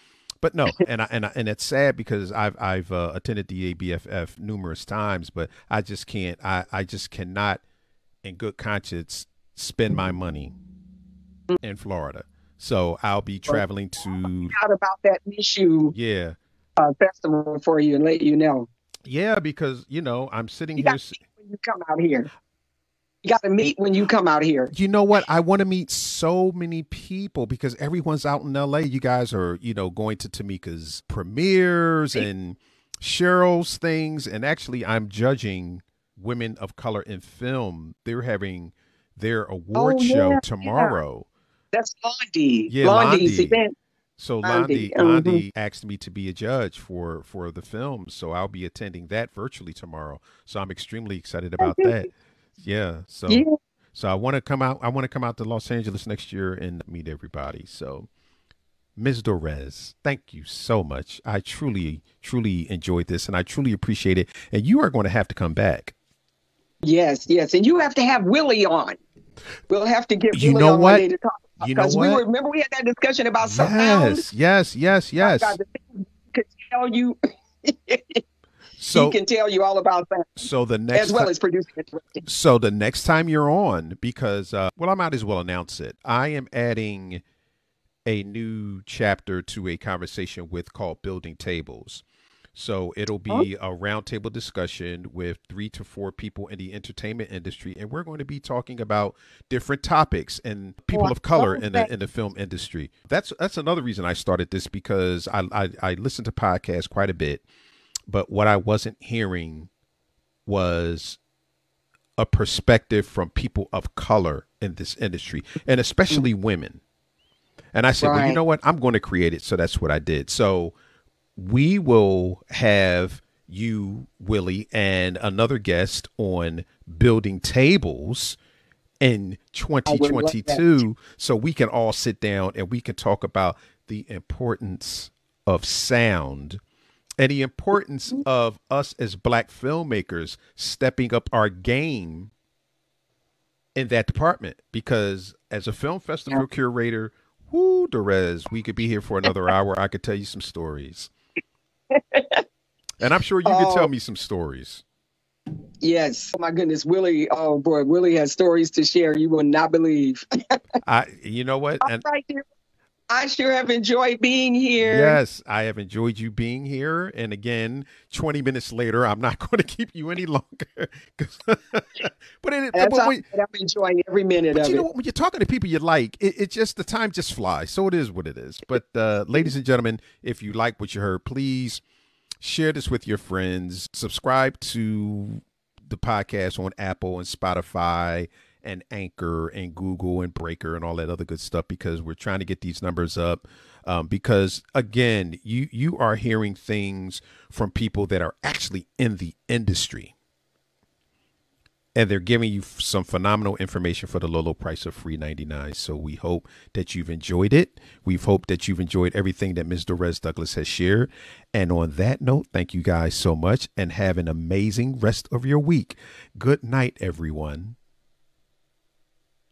Speaker 1: But no, and I, and I, and it's sad because I've I've uh, attended the ABFF numerous times, but I just can't. I I just cannot, in good conscience, spend my money in Florida. So I'll be traveling to
Speaker 2: Out about that issue.
Speaker 1: yeah
Speaker 2: uh, festival for you and let you know.
Speaker 1: yeah because you know I'm sitting
Speaker 2: You
Speaker 1: here.
Speaker 2: When you come out here, you got to meet when you come out here.
Speaker 1: You know what? I want to meet so many people because everyone's out in LA. You guys are, you know, going to Tamika's premieres and Cheryl's things. And actually, I'm judging women of color in film. They're having their award
Speaker 2: Oh,
Speaker 1: show
Speaker 2: yeah,
Speaker 1: tomorrow.
Speaker 2: That's Londi.
Speaker 1: Yeah,
Speaker 2: Londi's
Speaker 1: Londi.
Speaker 2: event.
Speaker 1: So
Speaker 2: Londi,
Speaker 1: Londi,
Speaker 2: mhm.
Speaker 1: Londi asked me to be a judge for for the film, so I'll be attending that virtually tomorrow. So I'm extremely excited about that. Yeah. So
Speaker 2: Yeah.
Speaker 1: so I want to come out. I want to come out to Los Angeles next year and meet everybody. So, Ms. Dorez, thank you so much. I truly, truly enjoyed this, and I truly appreciate it. And you are going to have to come back.
Speaker 2: Yes, yes, and you have to have Willie on. We'll have to get
Speaker 1: You
Speaker 2: Willie
Speaker 1: know
Speaker 2: on
Speaker 1: what?
Speaker 2: one day to talk
Speaker 1: You know
Speaker 2: because we
Speaker 1: what?
Speaker 2: were, remember we had that discussion about sound.
Speaker 1: Yes, yes, yes, yes.
Speaker 2: God, the could tell you.
Speaker 1: So,
Speaker 2: he can tell you all about that,
Speaker 1: so the next
Speaker 2: as well
Speaker 1: ti-
Speaker 2: as producing.
Speaker 1: So the next time you're on, because uh, well, I might as well announce it. I am adding a new chapter to a conversation with called Building Tables. So it'll be a roundtable discussion with three to four people in the entertainment industry, and we're going to be talking about different topics and people
Speaker 2: Oh,
Speaker 1: of color in the in the film industry. That's that's another reason I started this because I I, I listen to podcasts quite a bit, but what I wasn't hearing was a perspective from people of color in this industry and especially women. And I said, well, you know what? I'm going to create it. So that's what I did. So we will have you, Willie, and another guest on building tables in 2022 so we can all sit down and we can talk about the importance of sound and the importance of us as black filmmakers stepping up our game in that department because as a film festival curator whoo Dorez, we could be here for another hour i could tell you some stories and i'm sure you could tell
Speaker 2: Oh.
Speaker 1: me some stories
Speaker 2: Yes. Oh my goodness, Willie. Oh boy, Willie has stories to share you will not believe.
Speaker 1: i you know what and
Speaker 2: right. I sure have enjoyed being here.
Speaker 1: Yes, I have enjoyed you being here. And again, 20 minutes later, I'm not going to keep you any longer. but it,
Speaker 2: That's
Speaker 1: but when.
Speaker 2: I'm enjoying every minute
Speaker 1: but
Speaker 2: of
Speaker 1: you know
Speaker 2: it.
Speaker 1: what? When you're talking to people you like, it, it just, the time just flies. So it is what it is. But uh, ladies and gentlemen, if you like what you heard, please share this with your friends. Subscribe to the podcast on Apple and Spotify and Anchor and Google and Breaker and all that other good stuff because we're trying to get these numbers up. Um, because again, you you are hearing things from people that are actually in the industry, and they're giving you some phenomenal information for the low low price of free ninety nine. So we hope that you've enjoyed it. We've hoped that you've enjoyed everything that Ms. Dorez Douglas has shared. And on that note, thank you guys so much, and have an amazing rest of your week. Good night, everyone.